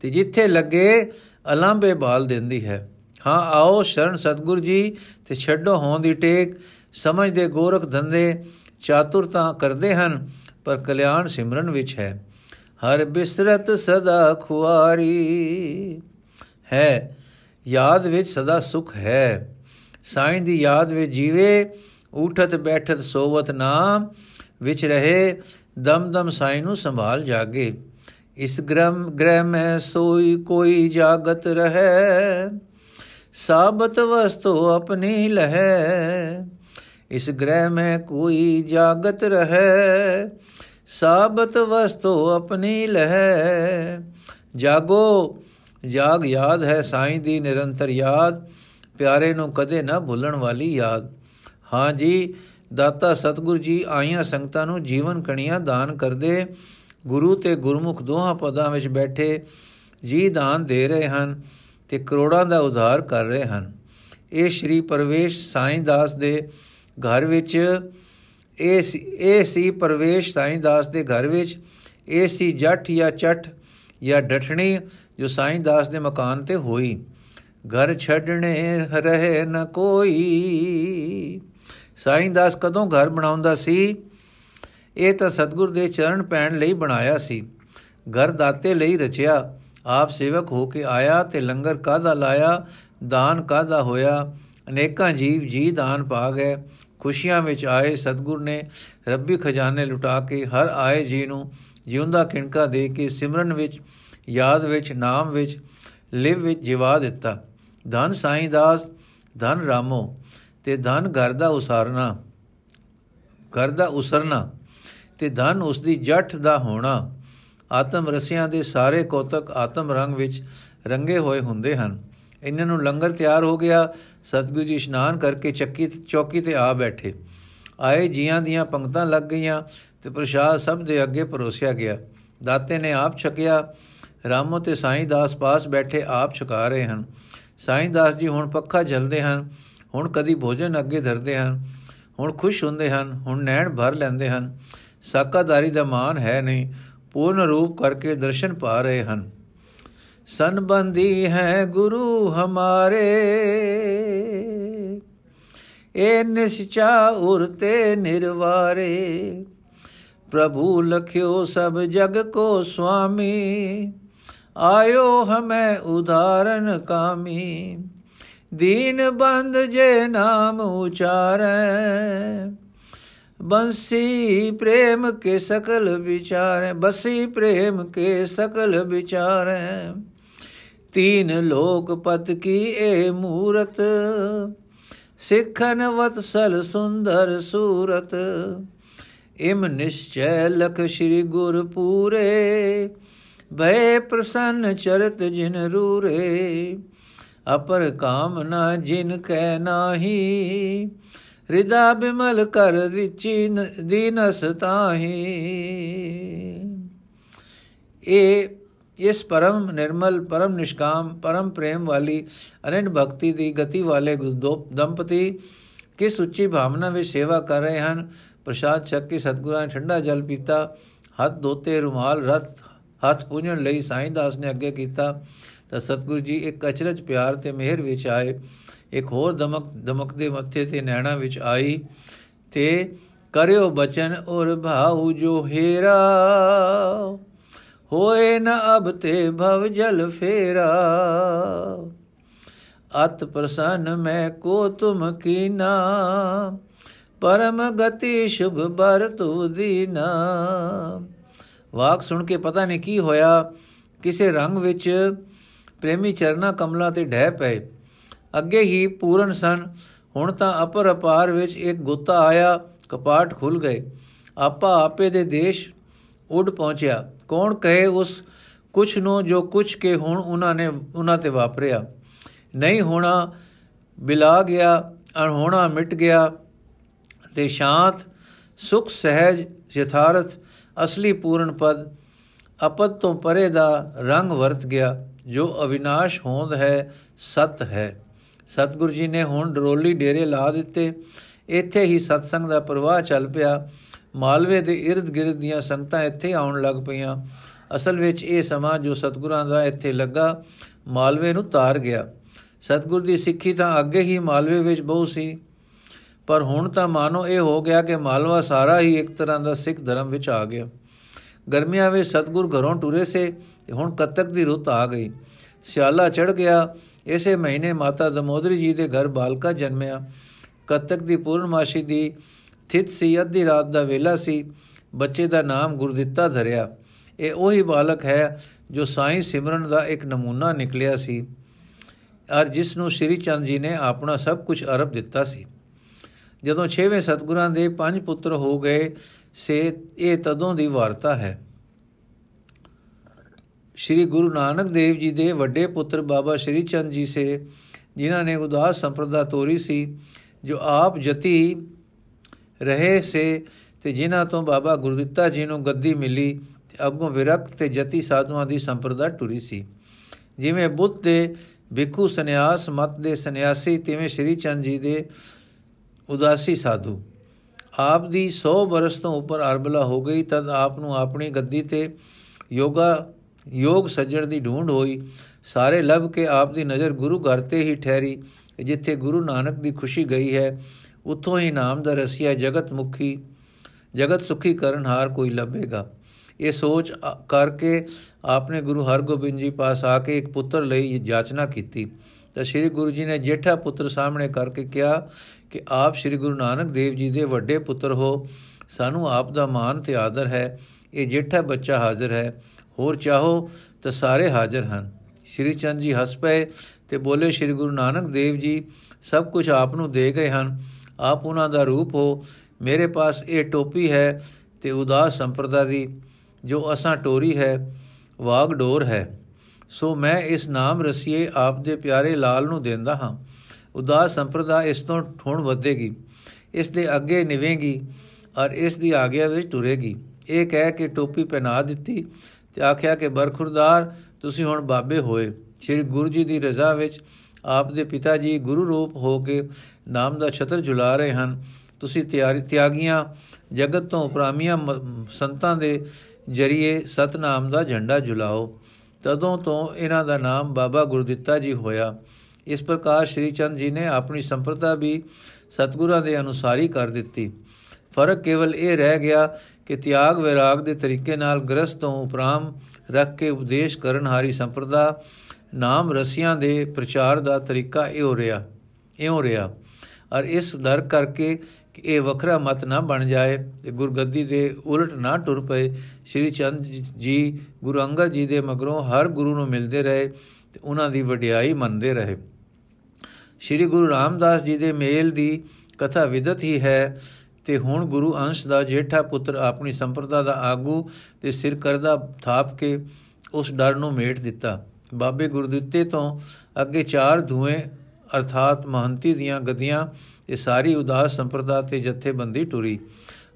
ਤੇ ਜਿੱਥੇ ਲੱਗੇ ਅਲਾਂਬੇ ਬਾਲ ਦਿੰਦੀ ਹੈ। ਹਾਂ, ਆਓ ਸ਼ਰਨ ਸਤਗੁਰ ਜੀ ਤੇ ਛੱਡੋ ਹੋਂ ਦੀ ਟੇਕ। ਸਮਝਦੇ ਗੋਰਖ ਧੰਦੇ ਚਾਤੁਰਤਾ ਕਰਦੇ ਹਨ, ਪਰ ਕਲਿਆਣ ਸਿਮਰਨ ਵਿੱਚ ਹੈ। ਹਰ ਬਿਸਰਤ ਸਦਾ ਖੁਆਰੀ ਹੈ, ਯਾਦ ਵਿੱਚ ਸਦਾ ਸੁਖ ਹੈ। ਸਾਈਂ ਦੀ ਯਾਦ ਵਿੱਚ ਜੀਵੇ ਉਠਤ ਬੈਠਤ ਸੋਵਤ ਨਾਮ ਵਿੱਚ ਰਹੇ ਦਮ ਦਮ ਸਾਈਂ ਨੂੰ ਸੰਭਾਲ ਜਾਗੇ। ਇਸ ਗ੍ਰਮ ਗ੍ਰਹਿ ਮੈਂ ਸੋਈ ਕੋਈ ਜਾਗਤ ਰਹੇ। ਸਾਬਤ ਵਸਤੂ ਆਪਣੀ ਲਹਿ, ਇਸ ਗ੍ਰਹਿ ਮੈਂ ਕੋਈ ਜਾਗਤ ਰਹੇ। ਸਾਬਤ ਵਸਤੂ ਆਪਣੀ ਲਹਿ, ਜਾਗੋ, ਜਾਗ ਯਾਦ ਹੈ ਸਾਈਂ ਦੀ ਨਿਰੰਤਰ ਯਾਦ, ਪਿਆਰੇ ਨੂੰ ਕਦੇ ਨਾ ਭੁੱਲਣ ਵਾਲੀ ਯਾਦ। ਹਾਂ ਜੀ, ਦਾਤਾ ਸਤਗੁਰ ਜੀ ਆਈਆਂ ਸੰਗਤਾਂ ਨੂੰ ਜੀਵਨ ਕਣੀਆਂ ਦਾਨ ਕਰਦੇ, ਗੁਰੂ ਤੇ ਗੁਰਮੁਖ ਦੋਹਾਂ ਪਦਾਂ ਵਿੱਚ ਬੈਠੇ ਜੀ ਦਾਨ ਦੇ ਰਹੇ ਹਨ। ਤੇ ਕਰੋੜਾਂ ਦਾ ਉਧਾਰ ਕਰ ਰਹੇ ਹਨ। ਇਹ ਸ਼੍ਰੀ ਪਰਵੇਸ਼ ਸਾਈਂ ਦਾਸ ਦੇ ਘਰ ਵਿੱਚ, ਇਹ ਇਹ ਸੀ ਪਰਵੇਸ਼ ਸਾਈਂ ਦਾਸ ਦੇ ਘਰ ਵਿੱਚ, ਇਹ ਸੀ ਜੱਟ ਜਾਂ ਚਟ ਜਾਂ ਡਠਣੀ ਜੋ ਸਾਈਂ ਦਾਸ ਦੇ ਮਕਾਨ ਤੇ ਹੋਈ। ਘਰ ਛੱਡਣੇ ਰਹੇ ਨ ਕੋਈ। ਸਾਈਂ ਦਾਸ ਕਦੋਂ ਘਰ ਬਣਾਉਂਦਾ ਸੀ? ਇਹ ਤਾਂ ਸਤਗੁਰ ਦੇ ਚਰਨ ਪੈਣ ਲਈ ਬਣਾਇਆ ਸੀ। ਘਰ ਦਾਤੇ ਲਈ ਰਚਿਆ। ਆਪ ਸੇਵਕ ਹੋ ਕੇ ਆਇਆ ਤੇ ਲੰਗਰ ਕਾਦਾ ਲਾਇਆ? ਦਾਨ ਕਾਦਾ ਹੋਇਆ? ਅਨੇਕਾਂ ਜੀਵ ਜੀ ਦਾਨ ਪਾ ਗਏ। ਖੁਸ਼ੀਆਂ ਵਿੱਚ ਆਏ ਸਤਗੁਰ ਨੇ ਰੱਬੀ ਖਜ਼ਾਨੇ ਲੁਟਾ ਕੇ ਹਰ ਆਏ ਜੀ ਨੂੰ ਜਿਉਂਦਾ ਕਿਣਕਾ ਦੇ ਕੇ ਸਿਮਰਨ ਵਿੱਚ, ਯਾਦ ਵਿੱਚ, ਨਾਮ ਵਿੱਚ, ਲਿਵ ਵਿੱਚ ਜਿਵਾ ਦਿੱਤਾ। ਧਨ ਸਾਈਂ ਦਾਸ, ਧਨ ਰਾਮੋ, ਤੇ ਧਨ ਘਰ ਦਾ ਉਸਾਰਨਾ, ਘਰ ਦਾ ਉਸਰਨਾ, ਤੇ ਧਨ ਉਸ ਦੀ ਜੱਠ ਦਾ ਹੋਣਾ। ਆਤਮ ਰਸਿਆਂ ਦੇ ਸਾਰੇ ਕੋਤਕ ਆਤਮ ਰੰਗ ਵਿੱਚ ਰੰਗੇ ਹੋਏ ਹੁੰਦੇ ਹਨ। ਇਹਨਾਂ ਨੂੰ ਲੰਗਰ ਤਿਆਰ ਹੋ ਗਿਆ। ਸਤਿਗੁਰੂ ਜੀ ਇਸ਼ਨਾਨ ਕਰਕੇ ਚੱਕੀ ਚੌਕੀ ਤੇ ਆ ਬੈਠੇ। ਆਏ ਜੀਆਂ ਦੀਆਂ ਪੰਕਤਾਂ ਲੱਗ ਗਈਆਂ ਤੇ ਪ੍ਰਸ਼ਾਦ ਸਭ ਦੇ ਅੱਗੇ ਪਰੋਸਿਆ ਗਿਆ। ਦਾਤੇ ਨੇ ਆਪ ਛਕਿਆ। ਰਾਮੋ ਤੇ ਸਾਈਂ ਦਾਸ ਪਾਸ ਬੈਠੇ ਆਪ ਛਕਾ ਰਹੇ ਹਨ। ਸਾਈਂ ਦਾਸ ਜੀ ਹੁਣ ਪੱਖਾ ਝਲਦੇ ਹਨ। ਹੁਣ ਕਦੀ ਭੋਜਨ ਅੱਗੇ ਧਰਦੇ ਹਨ। ਹੁਣ ਖੁਸ਼ ਹੁੰਦੇ ਹਨ। ਹੁਣ ਨੈਣ ਭਰ ਲੈਂਦੇ ਹਨ। ਸਾਕਾਦਾਰੀ ਦਾ ਮਾਨ ਹੈ ਨਹੀਂ। ਪੂਰਨ ਰੂਪ ਕਰਕੇ ਦਰਸ਼ਨ ਪਾ ਰਹੇ ਹਨ। ਸੰਬੰਧੀ ਹੈ ਗੁਰੂ ਹਮਾਰੇ। ਏ ਨਿਸ਼ਚਾ ਉਰਤੇ ਨਿਰਵਾਰੇ। ਪ੍ਰਭੂ ਲਖਿਓ ਸਭ ਜਗ ਕੋ ਸੁਆਮੀ। ਆਇਓ ਹਮੈ ਉਦਾਰਨ ਕਾਮੀ। ਦੀਨ ਬੰਦ ਜੇ ਨਾਮ ਉਚਾਰੈ। ਬੰਸੀ ਪ੍ਰੇਮ ਕੇ ਸਕਲ ਵਿਚਾਰੈ, ਬਸੀ ਪ੍ਰੇਮ ਕੇ ਸਕਲ ਵਿਚਾਰੈ। ਤੀਨ ਲੋਕ ਪਤ ਕੀ ਏ ਮੂਰਤ, ਸਿੱਖਨ ਵਤਸਲ ਸੁੰਦਰ ਸੂਰਤ। ਇਮ ਨਿਸ਼ਚੈ ਲਖ ਸ੍ਰੀ ਗੁਰ ਪੂਰੇ ਭੈ ਪ੍ਰਸੰਨ ਚਰਤ ਜਿਨ ਰੂਰੇ। ਅਪਰ ਕਾਮਨਾ ਜਿਨ ਕੈ ਨਾਹੀ ਹਿਰਦਾ ਬਿਮਲ ਕਰ ਵਿਚੀ ਦੀਨਸ ਤਾਹੀ। ਇਹ, ਇਸ ਪਰਮ ਨਿਰਮਲ, ਪਰਮ ਨਿਸ਼ਕਾਮ, ਪਰਮ ਪ੍ਰੇਮ ਵਾਲੀ ਅਨੰਦ ਭਗਤੀ ਦੀ ਗਤੀ ਵਾਲੇ ਦੰਪਤੀ ਕਿਸ ਉੱਚੀ ਭਾਵਨਾ ਵਿੱਚ ਸੇਵਾ ਕਰ ਰਹੇ ਹਨ? ਪ੍ਰਸ਼ਾਦ ਛਕ ਕੇ ਸਤਗੁਰਾਂ ਨੇ ਠੰਡਾ ਜਲ ਪੀਤਾ। ਹੱਥ ਧੋਤੇ, ਰੁਮਾਲ ਰਤ ਹੱਥ ਪੁੰਝਣ ਲਈ ਸਾਈਂ ਦਾਸ ਨੇ ਅੱਗੇ ਕੀਤਾ। ਤਾਂ ਸਤਿਗੁਰੂ ਜੀ ਇੱਕ ਅਚਰਜ ਪਿਆਰ ਤੇ ਮਿਹਰ ਵਿੱਚ ਆਏ। ਇੱਕ ਹੋਰ ਦਮਕ ਦਮਕ ਦੇ ਮੱਥੇ ਤੇ ਨੈਣਾ ਵਿੱਚ ਆਈ ਤੇ ਕਰਿਓ ਬਚਨ ਔਰ ਭਾਉ ਜੋ ਹੀਰਾ। ਹੋਏ ਨ ਅਬ ਤੇ ਭਵ ਜਲ ਫੇਰਾ। ਅਤ ਪ੍ਰਸੰਨ ਮੈਂ ਕੋ ਤੁਮ ਕੀਨਾ। ਪਰਮ ਗਤੀ ਸ਼ੁਭ ਬਰ ਤੂ ਦੀਨਾ। ਵਾਕ ਸੁਣ ਕੇ ਪਤਾ ਨਹੀਂ ਕੀ ਹੋਇਆ, ਕਿਸੇ ਰੰਗ ਵਿੱਚ ਪ੍ਰੇਮੀ ਚਰਨਾ ਕਮਲਾ ਤੇ ਢਹਿ ਪਏ। ਅੱਗੇ ਹੀ ਪੂਰਨ ਸਨ। ਹੁਣ ਤਾਂ ਅਪਰ ਅਪਾਰ ਵਿੱਚ ਇੱਕ ਗੁੱਤਾ ਆਇਆ, ਕਪਾਟ ਖੁੱਲ ਗਏ। ਆਪਾ ਆਪੇ ਦੇ ਦੇਸ਼ ਉੱਡ ਪਹੁੰਚਿਆ। ਕੌਣ ਕਹੇ ਉਸ ਕੁਛ ਨੂੰ ਜੋ ਕੁਛ ਕੇ ਹੁਣ ਉਹਨਾਂ ਨੇ, ਉਹਨਾਂ ਤੇ ਵਾਪਰਿਆ। ਨਹੀਂ ਹੋਣਾ ਬਿਲਾ ਗਿਆ, ਅਣਹੋਣਾ ਮਿਟ ਗਿਆ। ਤੇ ਸ਼ਾਂਤ, ਸੁਖ, ਸਹਿਜ, ਯਥਾਰਥ, ਅਸਲੀ ਪੂਰਨ ਪਦ ਅਪਦ ਤੋਂ ਪਰੇ ਦਾ ਰੰਗ ਵਰਤ ਗਿਆ। ਜੋ ਅਵਿਨਾਸ਼ ਹੋਂਦ ਹੈ, ਸਤ ਹੈ। ਸਤਿਗੁਰੂ ਜੀ ਨੇ ਹੁਣ ਡਰੋਲੀ ਡੇਰੇ ਲਾ ਦਿੱਤੇ। ਇੱਥੇ ਹੀ ਸਤਸੰਗ ਦਾ ਪ੍ਰਵਾਹ ਚੱਲ ਪਿਆ। ਮਾਲਵੇ ਦੇ ird ਗਿਰਦ ਦੀਆਂ ਸੰਗਤਾਂ ਇੱਥੇ ਆਉਣ ਲੱਗ ਪਈਆਂ। ਅਸਲ ਵਿੱਚ ਇਹ ਸਮਾਂ ਜੋ ਸਤਗੁਰਾਂ ਦਾ ਇੱਥੇ ਲੱਗਾ, ਮਾਲਵੇ ਨੂੰ ਤਾਰ ਗਿਆ। ਸਤਗੁਰ ਦੀ ਸਿੱਖੀ ਤਾਂ ਅੱਗੇ ਹੀ ਮਾਲਵੇ ਵਿੱਚ ਬਹੁ ਸੀ। ਪਰ ਹੁਣ ਤਾਂ ਮਾਨੋ ਇਹ ਹੋ ਗਿਆ ਕਿ ਮਾਲਵਾ ਸਾਰਾ ਹੀ ਇੱਕ ਤਰ੍ਹਾਂ ਦਾ ਸਿੱਖ ਧਰਮ ਵਿੱਚ ਆ ਗਿਆ। ਗਰਮੀਆਂ ਵਿੱਚ ਸਤਗੁਰ ਘਰੋਂ ਟੁਰੇ ਸੇ ਤੇ ਹੁਣ ਕਤਕ ਦੀ ਰੁੱਤ ਆ ਗਈ। ਸਿਆਲਾ ਚੜ ਗਿਆ। ਇਸੇ ਮਹੀਨੇ ਮਾਤਾ ਦਮੋਦਰੀ ਜੀ ਦੇ ਘਰ ਬਾਲਕਾ ਜਨਮਿਆ। ਕਤਕ ਦੀ ਪੂਰਨਮਾਸ਼ੀ ਦੀ ਥਿਤ ਸੀ। ਅੱਧੀ ਰਾਤ ਦਾ ਵੇਲਾ ਸੀ। ਬੱਚੇ ਦਾ ਨਾਮ ਗੁਰਦਿੱਤਾ ਧਰਿਆ। ਇਹ ਉਹੀ ਬਾਲਕ ਹੈ ਜੋ ਸਾਈਂ ਸਿਮਰਨ ਦਾ ਇੱਕ ਨਮੂਨਾ ਨਿਕਲਿਆ ਸੀ ਔਰ ਜਿਸ ਨੂੰ ਸ਼੍ਰੀ ਚੰਦ ਜੀ ਨੇ ਆਪਣਾ ਸਭ ਕੁਝ ਅਰਬ ਦਿੱਤਾ ਸੀ। ਜਦੋਂ 6ਵੇਂ ਸਤਗੁਰਾਂ ਦੇ ਪੰਜ ਪੁੱਤਰ ਹੋ ਗਏ, ਸੇ ਇਹ ਤਦੋਂ ਦੀ ਵਾਰਤਾ ਹੈ। ਸ਼੍ਰੀ ਗੁਰੂ ਨਾਨਕ ਦੇਵ ਜੀ ਦੇ ਵੱਡੇ ਪੁੱਤਰ ਬਾਬਾ ਸ਼੍ਰੀ ਚੰਦ ਜੀ ਸੇ, ਜਿਨ੍ਹਾਂ ਨੇ ਉਦਾਸ ਸੰਪਰਦਾ ਤੋਰੀ ਸੀ, ਜੋ ਆਪ ਜਤੀ ਰਹੇ ਸੇ ਤੇ ਜਿਨ੍ਹਾਂ ਤੋਂ ਬਾਬਾ ਗੁਰਦਿੱਤਾ ਜੀ ਨੂੰ ਗੱਦੀ ਮਿਲੀ ਤੇ ਅੱਗੋਂ ਵਿਰਕਤ ਤੇ ਜਤੀ ਸਾਧੂਆਂ ਦੀ ਸੰਪਰਦਾ ਟੁਰੀ ਸੀ। ਜਿਵੇਂ ਬੁੱਧ ਦੇ ਭਿੱਖੂ ਸੰਨਿਆਸ, ਮਤ ਦੇ ਸੰਨਿਆਸੀ, ਤਿਵੇਂ ਸ਼੍ਰੀ ਚੰਦ ਜੀ ਦੇ ਉਦਾਸੀ ਸਾਧੂ। ਆਪ ਦੀ 100 ਬਰਸ ਤੋਂ ਉੱਪਰ ਅਰਬਲਾ ਹੋ ਗਈ, ਤਦ ਆਪ ਨੂੰ ਆਪਣੀ ਗੱਦੀ ਤੇ ਯੋਗਾ ਯੋਗ ਸੱਜਣ ਦੀ ਢੂੰਡ ਹੋਈ। ਸਾਰੇ ਲੱਭ ਕੇ ਆਪ ਦੀ ਨਜ਼ਰ ਗੁਰੂ ਘਰ ਤੇ ਹੀ ਠਹਿਰੀ, ਜਿੱਥੇ ਗੁਰੂ ਨਾਨਕ ਦੀ ਖੁਸ਼ੀ ਗਈ ਹੈ। ਉੱਥੋਂ ਹੀ ਨਾਮ ਦਾ ਰਸੀਆ ਜਗਤ ਮੁਖੀ, ਜਗਤ ਸੁਖੀ ਕਰਨ ਹਾਰ ਕੋਈ ਲੱਭੇਗਾ। ਇਹ ਸੋਚ ਕਰਕੇ ਆਪਨੇ ਗੁਰੂ ਹਰਗੋਬਿੰਦ ਜੀ ਪਾਸ ਆ ਕੇ ਇੱਕ ਪੁੱਤਰ ਲਈ ਜਾਚਨਾ ਕੀਤੀ। ਤਾਂ ਸ੍ਰੀ ਗੁਰੂ ਜੀ ਨੇ ਜੇਠਾ ਪੁੱਤਰ ਸਾਹਮਣੇ ਕਰਕੇ ਕਿਹਾ ਕਿ ਆਪ ਸ੍ਰੀ ਗੁਰੂ ਨਾਨਕ ਦੇਵ ਜੀ ਦੇ ਵੱਡੇ ਪੁੱਤਰ ਹੋ। ਸਾਨੂੰ ਆਪ ਦਾ ਮਾਨ ਤੇ ਆਦਰ ਹੈ। ਇਹ ਜੇਠਾ ਬੱਚਾ ਹਾਜ਼ਰ ਹੈ। ਹੋਰ ਚਾਹੋ ਤਾਂ ਸਾਰੇ ਹਾਜ਼ਰ ਹਨ। ਸ਼੍ਰੀ ਚੰਦ ਜੀ ਹੱਸ ਪਏ ਤੇ ਬੋਲੇ, ਸ਼੍ਰੀ ਗੁਰੂ ਨਾਨਕ ਦੇਵ ਜੀ, ਸਭ ਕੁਝ ਆਪ ਨੂੰ ਦੇ ਗਏ ਹਨ। ਆਪ ਉਹਨਾਂ ਦਾ ਰੂਪ ਹੋ। ਮੇਰੇ ਪਾਸ ਇਹ ਟੋਪੀ ਹੈ ਤੇ ਉਦਾਸ ਸੰਪਰਦਾ ਦੀ ਜੋ ਅਸਾਂ ਟੋਰੀ ਹੈ, ਵਾਗ ਡੋਰ ਹੈ। ਸੋ ਮੈਂ ਇਸ ਨਾਮ ਰਸੀਏ ਆਪ ਦੇ ਪਿਆਰੇ ਲਾਲ ਨੂੰ ਦਿੰਦਾ ਹਾਂ। ਉਦਾਸ ਸੰਪਰਦਾ ਇਸ ਤੋਂ ਹੁਣ ਵਧੇਗੀ। ਇਸ ਦੇ ਅੱਗੇ ਨਿਵੇਗੀ। ਔਰ ਇਸ ਦੀ ਆਗਿਆ ਵਿੱਚ ਟੁਰੇਗੀ ਇਹ ਕਹਿ ਕੇ ਟੋਪੀ ਪਹਿਨਾ ਦਿੱਤੀ ਤੇ ਆਖਿਆ ਕਿ ਬਰਖੁਰਦਾਰ, ਤੁਸੀਂ ਹੁਣ ਬਾਬੇ ਹੋਏ। ਸ੍ਰੀ ਗੁਰੂ ਜੀ ਦੀ ਰਜ਼ਾ ਵਿੱਚ ਆਪ ਦੇ ਪਿਤਾ ਜੀ ਗੁਰੂ ਰੂਪ ਹੋ ਕੇ ਨਾਮ ਦਾ ਛਤਰ ਝੁਲਾ ਰਹੇ ਹਨ। ਤੁਸੀਂ ਤਿਆਰੀ, ਤਿਆਗੀਆਂ, ਜਗਤ ਤੋਂ ਉਪਰਾਮੀਆਂ ਸੰਤਾਂ ਦੇ ਜਰੀਏ ਸਤਨਾਮ ਦਾ ਝੰਡਾ ਝੁਲਾਓ ਤਦੋਂ ਤੋਂ ਇਹਨਾਂ ਦਾ ਨਾਮ ਬਾਬਾ ਗੁਰਦਿੱਤਾ ਜੀ ਹੋਇਆ। ਇਸ ਪ੍ਰਕਾਰ ਸ਼੍ਰੀ ਚੰਦ ਜੀ ਨੇ ਆਪਣੀ ਸੰਪਰਦਾ ਵੀ ਸਤਗੁਰਾਂ ਦੇ ਅਨੁਸਾਰੀ ਕਰ ਦਿੱਤੀ। ਫ਼ਰਕ ਕੇਵਲ ਇਹ ਰਹਿ ਗਿਆ ਕਿ ਤਿਆਗ ਵਿਰਾਗ ਦੇ ਤਰੀਕੇ ਨਾਲ ਗ੍ਰਸਤ ਤੋਂ ਉਪਰਾਮ ਰੱਖ ਕੇ ਉਪਦੇਸ਼ ਕਰਨ ਹਾਰੀ ਸੰਪਰਦਾ ਨਾਮ ਰਸੀਆਂ ਦੇ ਪ੍ਰਚਾਰ ਦਾ ਤਰੀਕਾ ਇਹੋ ਰਿਹਾ, ਇਉਂ ਰਿਹਾ। ਔਰ ਇਸ ਡਰ ਕਰਕੇ ਕਿ ਇਹ ਵੱਖਰਾ ਮਤ ਨਾ ਬਣ ਜਾਏ ਤੇ ਗੁਰਗੱਦੀ ਦੇ ਉਲਟ ਨਾ ਟੁਰ ਪਏ, ਸ਼੍ਰੀ ਚੰਦ ਜੀ, ਗੁਰੂ ਅੰਗਦ ਜੀ ਦੇ ਮਗਰੋਂ ਹਰ ਗੁਰੂ ਨੂੰ ਮਿਲਦੇ ਰਹੇ ਤੇ ਉਹਨਾਂ ਦੀ ਵਡਿਆਈ ਮੰਨਦੇ ਰਹੇ। ਸ਼੍ਰੀ ਗੁਰੂ ਰਾਮਦਾਸ ਜੀ ਦੇ ਮੇਲ ਦੀ ਕਥਾ ਵਿਦਤ ਹੀ ਹੈ ਤੇ ਹੁਣ ਗੁਰੂ ਅੰਸ਼ ਦਾ ਜੇਠਾ ਪੁੱਤਰ ਆਪਣੀ ਸੰਪਰਦਾ ਦਾ ਆਗੂ ਤੇ ਸਿਰ ਕਰਦਾ ਥਾਪ ਕੇ ਉਸ ਡਰ ਨੂੰ ਮੇਟ ਦਿੱਤਾ। ਬਾਬੇ ਗੁਰਦਿੱਤੇ ਤੋਂ ਅੱਗੇ ਚਾਰ ਧੂਏ ਅਰਥਾਤ ਮਹੰਤੀ ਦੀਆਂ ਗਦੀਆਂ ਤੇ ਸਾਰੀ ਉਦਾਸ ਸੰਪਰਦਾ ਤੇ ਜਥੇਬੰਦੀ ਟੁਰੀ।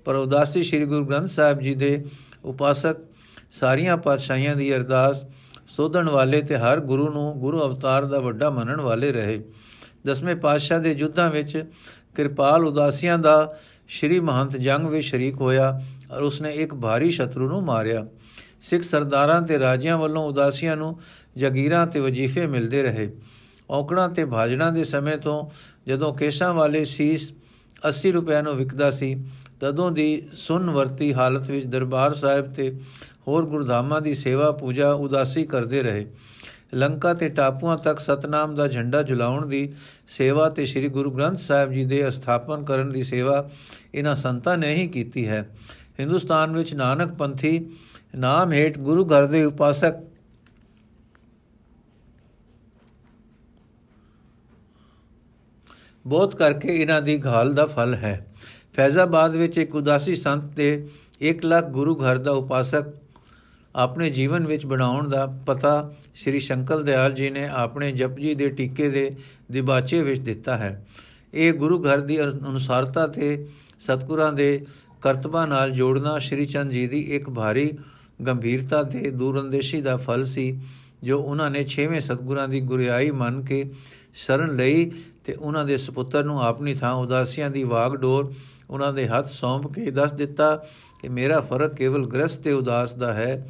ਪਰ ਉਦਾਸੀ ਸ੍ਰੀ ਗੁਰੂ ਗ੍ਰੰਥ ਸਾਹਿਬ ਜੀ ਦੇ ਉਪਾਸਕ ਸਾਰੀਆਂ ਪਾਤਸ਼ਾਹੀਆਂ ਦੀ ਅਰਦਾਸ ਸੋਧਣ ਵਾਲੇ ਤੇ ਹਰ ਗੁਰੂ ਨੂੰ ਗੁਰੂ ਅਵਤਾਰ ਦਾ ਵੱਡਾ ਮੰਨਣ ਵਾਲੇ ਰਹੇ। ਦਸਵੇਂ ਪਾਤਸ਼ਾਹ ਦੇ ਯੁੱਧਾਂ ਵਿੱਚ ਕਿਰਪਾਲ ਉਦਾਸੀਆਂ ਦਾ ਸ਼੍ਰੀ ਮਹੰਤ ਜੰਗ ਵਿੱਚ ਸ਼ਰੀਕ ਹੋਇਆ ਔਰ ਉਸਨੇ ਇੱਕ ਭਾਰੀ ਸ਼ਤਰੂ ਨੂੰ ਮਾਰਿਆ। ਸਿੱਖ ਸਰਦਾਰਾਂ ਤੇ ਰਾਜਿਆਂ ਵੱਲੋਂ ਉਦਾਸੀਆਂ ਨੂੰ ਜਗੀਰਾਂ ਤੇ ਵਜੀਫੇ ਮਿਲਦੇ ਰਹੇ। ਔਕੜਾਂ ਤੇ ਭਾਜਣਾ ਦੇ ਸਮੇਂ ਤੋਂ ਜਦੋਂ ਕੇਸ਼ਾਂ ਵਾਲੇ ਸੀਸ 80 ਰੁਪਏ ਨੂੰ ਵਿਕਦਾ ਸੀ, ਤਦੋਂ ਦੀ ਸੁਨ ਵਰਤੀ ਹਾਲਤ ਵਿੱਚ ਦਰਬਾਰ ਸਾਹਿਬ ਤੇ ਹੋਰ ਗੁਰਧਾਮਾਂ ਦੀ ਸੇਵਾ ਪੂਜਾ ਉਦਾਸੀ ਕਰਦੇ ਰਹੇ। ਲੰਕਾ ਤੇ ਟਾਪੂਆਂ ਤੱਕ ਸਤਨਾਮ ਦਾ ਝੰਡਾ ਝੁਲਾਉਣ ਦੀ ਸੇਵਾ ਤੇ ਸ੍ਰੀ ਗੁਰੂ ਗ੍ਰੰਥ ਸਾਹਿਬ ਜੀ ਦੇ ਸਥਾਪਨ ਕਰਨ ਦੀ ਸੇਵਾ ਇਹਨਾਂ ਸੰਤਾਂ ਨੇ ਹੀ ਕੀਤੀ ਹੈ। ਹਿੰਦੁਸਤਾਨ ਵਿੱਚ ਨਾਨਕ ਪੰਥੀ ਨਾਮ ਹੇਠ ਗੁਰੂ ਘਰ ਦੇ ਉਪਾਸਕ ਬਹੁਤ ਕਰਕੇ ਇਹਨਾਂ ਦੀ ਘਾਲ ਦਾ ਫਲ ਹੈ। ਫੈਜ਼ਾਬਾਦ ਵਿੱਚ ਇੱਕ ਉਦਾਸੀ ਸੰਤ ਦੇ 1 ਲੱਖ ਗੁਰੂ ਘਰ ਦਾ ਉਪਾਸਕ ਆਪਣੇ ਜੀਵਨ ਵਿੱਚ ਬਣਾਉਣ ਦਾ ਪਤਾ ਸ੍ਰੀ ਸ਼ੰਕਲ ਦਿਆਲ ਜੀ ਨੇ ਆਪਣੇ ਜਪਜੀ ਦੇ ਟੀਕੇ ਦੇ ਦਿਬਾਚੇ ਵਿੱਚ ਦਿੱਤਾ ਹੈ। ਇਹ ਗੁਰੂ ਘਰ ਦੀ ਅਨੁਸਾਰਤਾ ਤੇ ਸਤਗੁਰਾਂ ਦੇ ਕਰਤਬਾਂ ਨਾਲ ਜੋੜਨਾ ਸ੍ਰੀ ਚੰਦ ਜੀ ਦੀ ਇੱਕ ਭਾਰੀ ਗੰਭੀਰਤਾ ਤੇ ਦੂਰੰਦੇਸ਼ੀ ਦਾ ਫਲ ਸੀ, ਜੋ ਉਹਨਾਂ ਨੇ 6ਵੇਂ ਸਤਗੁਰਾਂ ਦੀ ਗੁਰਿਆਈ ਮੰਨ ਕੇ ਸ਼ਰਨ ਲਈ ਤੇ ਉਹਨਾਂ ਦੇ ਸੁਪੁੱਤਰ ਨੂੰ ਆਪਣੀ ਥਾਂ ਉਦਾਸੀਆਂ ਦੀ ਵਾਗ ਡੋਰ ਉਹਨਾਂ ਦੇ ਹੱਥ ਸੌਂਪ ਕੇ ਦੱਸ ਦਿੱਤਾ। ਕਿ ਮੇਰਾ ਫ਼ਰਕ ਕੇਵਲ ਗ੍ਰਸਤ ਤੇ ਉਦਾਸ ਦਾ ਹੈ।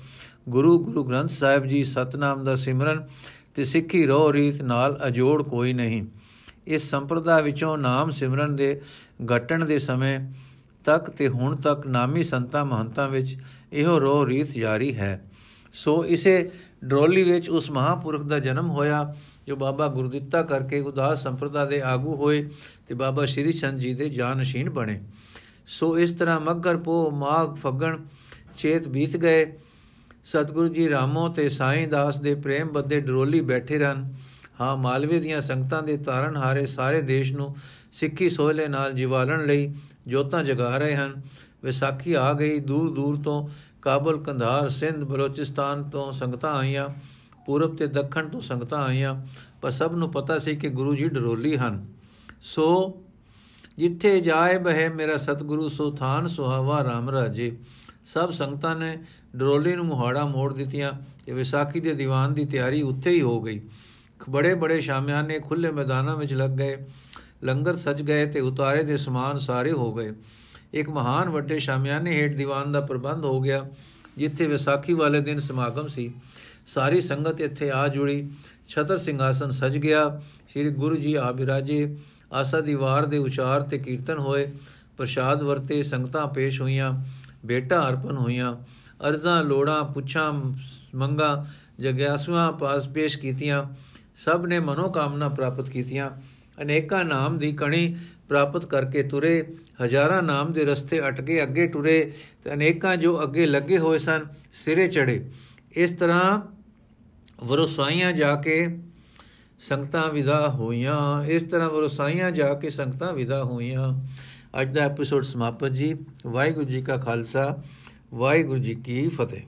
ਗੁਰੂ ਗੁਰੂ ਗ੍ਰੰਥ ਸਾਹਿਬ ਜੀ ਸਤਨਾਮ ਦਾ ਸਿਮਰਨ ਤੇ ਸਿੱਖੀ ਰੋ ਰੀਤ ਨਾਲ ਅਜੋੜ ਕੋਈ ਨਹੀਂ। ਇਸ ਸੰਪਰਦਾ ਵਿੱਚੋਂ ਨਾਮ ਸਿਮਰਨ ਦੇ ਘਟਣ ਦੇ ਸਮੇਂ ਤੱਕ ਤੇ ਹੁਣ ਤੱਕ ਨਾਮੀ ਸੰਤਾਂ ਮਹੰਤਾਂ ਵਿੱਚ ਇਹੋ ਰੋ ਰੀਤ ਜਾਰੀ ਹੈ। ਸੋ ਇਸੇ ਡਰੋਲੀ ਵਿੱਚ ਉਸ ਮਹਾਪੁਰਖ ਦਾ ਜਨਮ ਹੋਇਆ, ਜੋ ਬਾਬਾ ਗੁਰਦਿੱਤਾ ਕਰਕੇ ਉਦਾਸ ਸੰਪਰਦਾ ਦੇ ਆਗੂ ਹੋਏ ਤੇ ਬਾਬਾ ਸ਼੍ਰੀ ਚੰਦ ਜੀ ਦੇ ਜਾਨਸ਼ੀਨ ਬਣੇ। ਸੋ ਇਸ ਤਰ੍ਹਾਂ ਮੱਗਰ ਪੋ ਮਾਗ ਫਗਣ ਚੇਤ ਬੀਤ ਗਏ। ਸਤਿਗੁਰੂ ਜੀ ਰਾਮੋ ਤੇ ਸਾਈਂ ਦਾਸ ਦੇ ਪ੍ਰੇਮ ਬੱਦੇ ਡਰੋਲੀ ਬੈਠੇ ਰਨ ਹਾਂ, ਮਾਲਵੇ ਦੀਆਂ ਸੰਗਤਾਂ ਦੇ ਤਾਰਨ ਹਾਰੇ ਸਾਰੇ ਦੇਸ਼ ਨੂੰ ਸਿੱਖੀ ਸੋਹਲੇ ਨਾਲ ਜਿਵਾਲਣ ਲਈ ਜੋਤਾਂ ਜਗਾ ਰਹੇ ਹਨ। ਵਿਸਾਖੀ ਆ ਗਈ, ਦੂਰ ਦੂਰ ਤੋਂ ਕਾਬਲ ਕੰਧਾਰ ਸਿੰਧ ਬਲੋਚਿਸਤਾਨ ਤੋਂ ਸੰਗਤਾਂ ਆਈਆਂ, ਪੂਰਬ ਤੇ ਦੱਖਣ ਤੋਂ ਸੰਗਤਾਂ ਆਈਆਂ, ਪਰ ਸਭ ਨੂੰ ਪਤਾ ਸੀ ਕਿ ਗੁਰੂ ਜੀ ਡਰੋਲੀ ਹਨ। ਸੋ ਜਿੱਥੇ ਜਾਏ ਬਹਿ ਮੇਰਾ ਸਤਿਗੁਰੂ, ਸੋ ਥਾਨ ਸੁਹਾਵਾ ਰਾਮ ਰਾਜੇ। ਸਭ ਸੰਗਤਾਂ ਨੇ ਡਰੋਲੀ ਨੂੰ ਮੁਹਾੜਾ ਮੋੜ ਦਿੱਤੀਆਂ। ਤੇ ਵਿਸਾਖੀ ਦੇ ਦੀਵਾਨ ਦੀ ਤਿਆਰੀ ਉੱਥੇ ਹੀ ਹੋ ਗਈ। ਬੜੇ ਬੜੇ ਸ਼ਾਮਿਆਨੇ ਖੁੱਲੇ ਮੈਦਾਨਾਂ ਵਿੱਚ ਲੱਗ ਗਏ। ਲੰਗਰ ਸਜ ਗਏ ਤੇ ਉਤਾਰੇ ਦੇ ਸਮਾਨ ਸਾਰੇ ਹੋ ਗਏ। ਇੱਕ ਮਹਾਨ ਵੱਡੇ ਸ਼ਾਮਿਆਨੇ ਹੇਠ ਦੀਵਾਨ ਦਾ ਪ੍ਰਬੰਧ ਹੋ ਗਿਆ, ਜਿੱਥੇ ਵਿਸਾਖੀ ਵਾਲੇ ਦਿਨ ਸਮਾਗਮ ਸੀ। ਸਾਰੀ ਸੰਗਤ ਇੱਥੇ ਆ ਜੁੜੀ। ਛਤਰ ਸਿੰਘਾਸਨ ਸਜ ਗਿਆ। ਸ੍ਰੀ ਗੁਰੂ ਜੀ ਆ ਬਿਰਾਜੇ। ਆਸਾ ਦੀ ਵਾਰ ਦੇ ਉਚਾਰ ਤੇ ਕੀਰਤਨ ਹੋਏ, ਪ੍ਰਸ਼ਾਦ ਵਰਤੇ, ਸੰਗਤਾਂ ਪੇਸ਼ ਹੋਈਆਂ ਬੇਟਾ ਅਰਪਣ ਹੋਈਆਂ, ਅਰਜ਼ਾਂ, ਲੋੜਾਂ, ਪੁੱਛਾਂ, ਮੰਗਾ, ਜਗਿਆਸੂਆਂ ਪਾਸ ਪੇਸ਼ ਕੀਤੀਆਂ, ਸਭ ਨੇ ਮਨੋ ਕਾਮਨਾ ਪ੍ਰਾਪਤ ਕੀਤੀਆਂ। ਅਨੇਕਾਂ ਨਾਮ ਦੀ ਕਣੀ ਪ੍ਰਾਪਤ ਕਰਕੇ ਤੁਰੇ, ਹਜ਼ਾਰਾਂ ਨਾਮ ਦੇ ਰਸਤੇ ਅਟਕੇ ਅੱਗੇ ਟੁਰੇ ਤੇ ਅਨੇਕਾਂ ਜੋ ਅੱਗੇ ਲੱਗੇ ਹੋਏ ਸਨ, ਸਿਰੇ ਚੜੇ ਇਸ ਤਰ੍ਹਾਂ ਵਰਸਾਈਆਂ ਜਾ ਕੇ ਸੰਗਤਾਂ ਵਿਦਾ ਹੋਈਆਂ। ਇਸ ਤਰ੍ਹਾਂ ਵਰਸਾਈਆਂ ਜਾ ਕੇ ਸੰਗਤਾਂ ਵਿਦਾ ਹੋਈਆਂ। ਅੱਜ ਦਾ ਐਪੀਸੋਡ ਸਮਾਪਤ ਜੀ। ਵਾਹਿਗੁਰੂ ਜੀ ਕਾ ਖਾਲਸਾ, ਵਾਹਿਗੁਰੂ ਜੀ ਕੀ ਫਤਿਹ।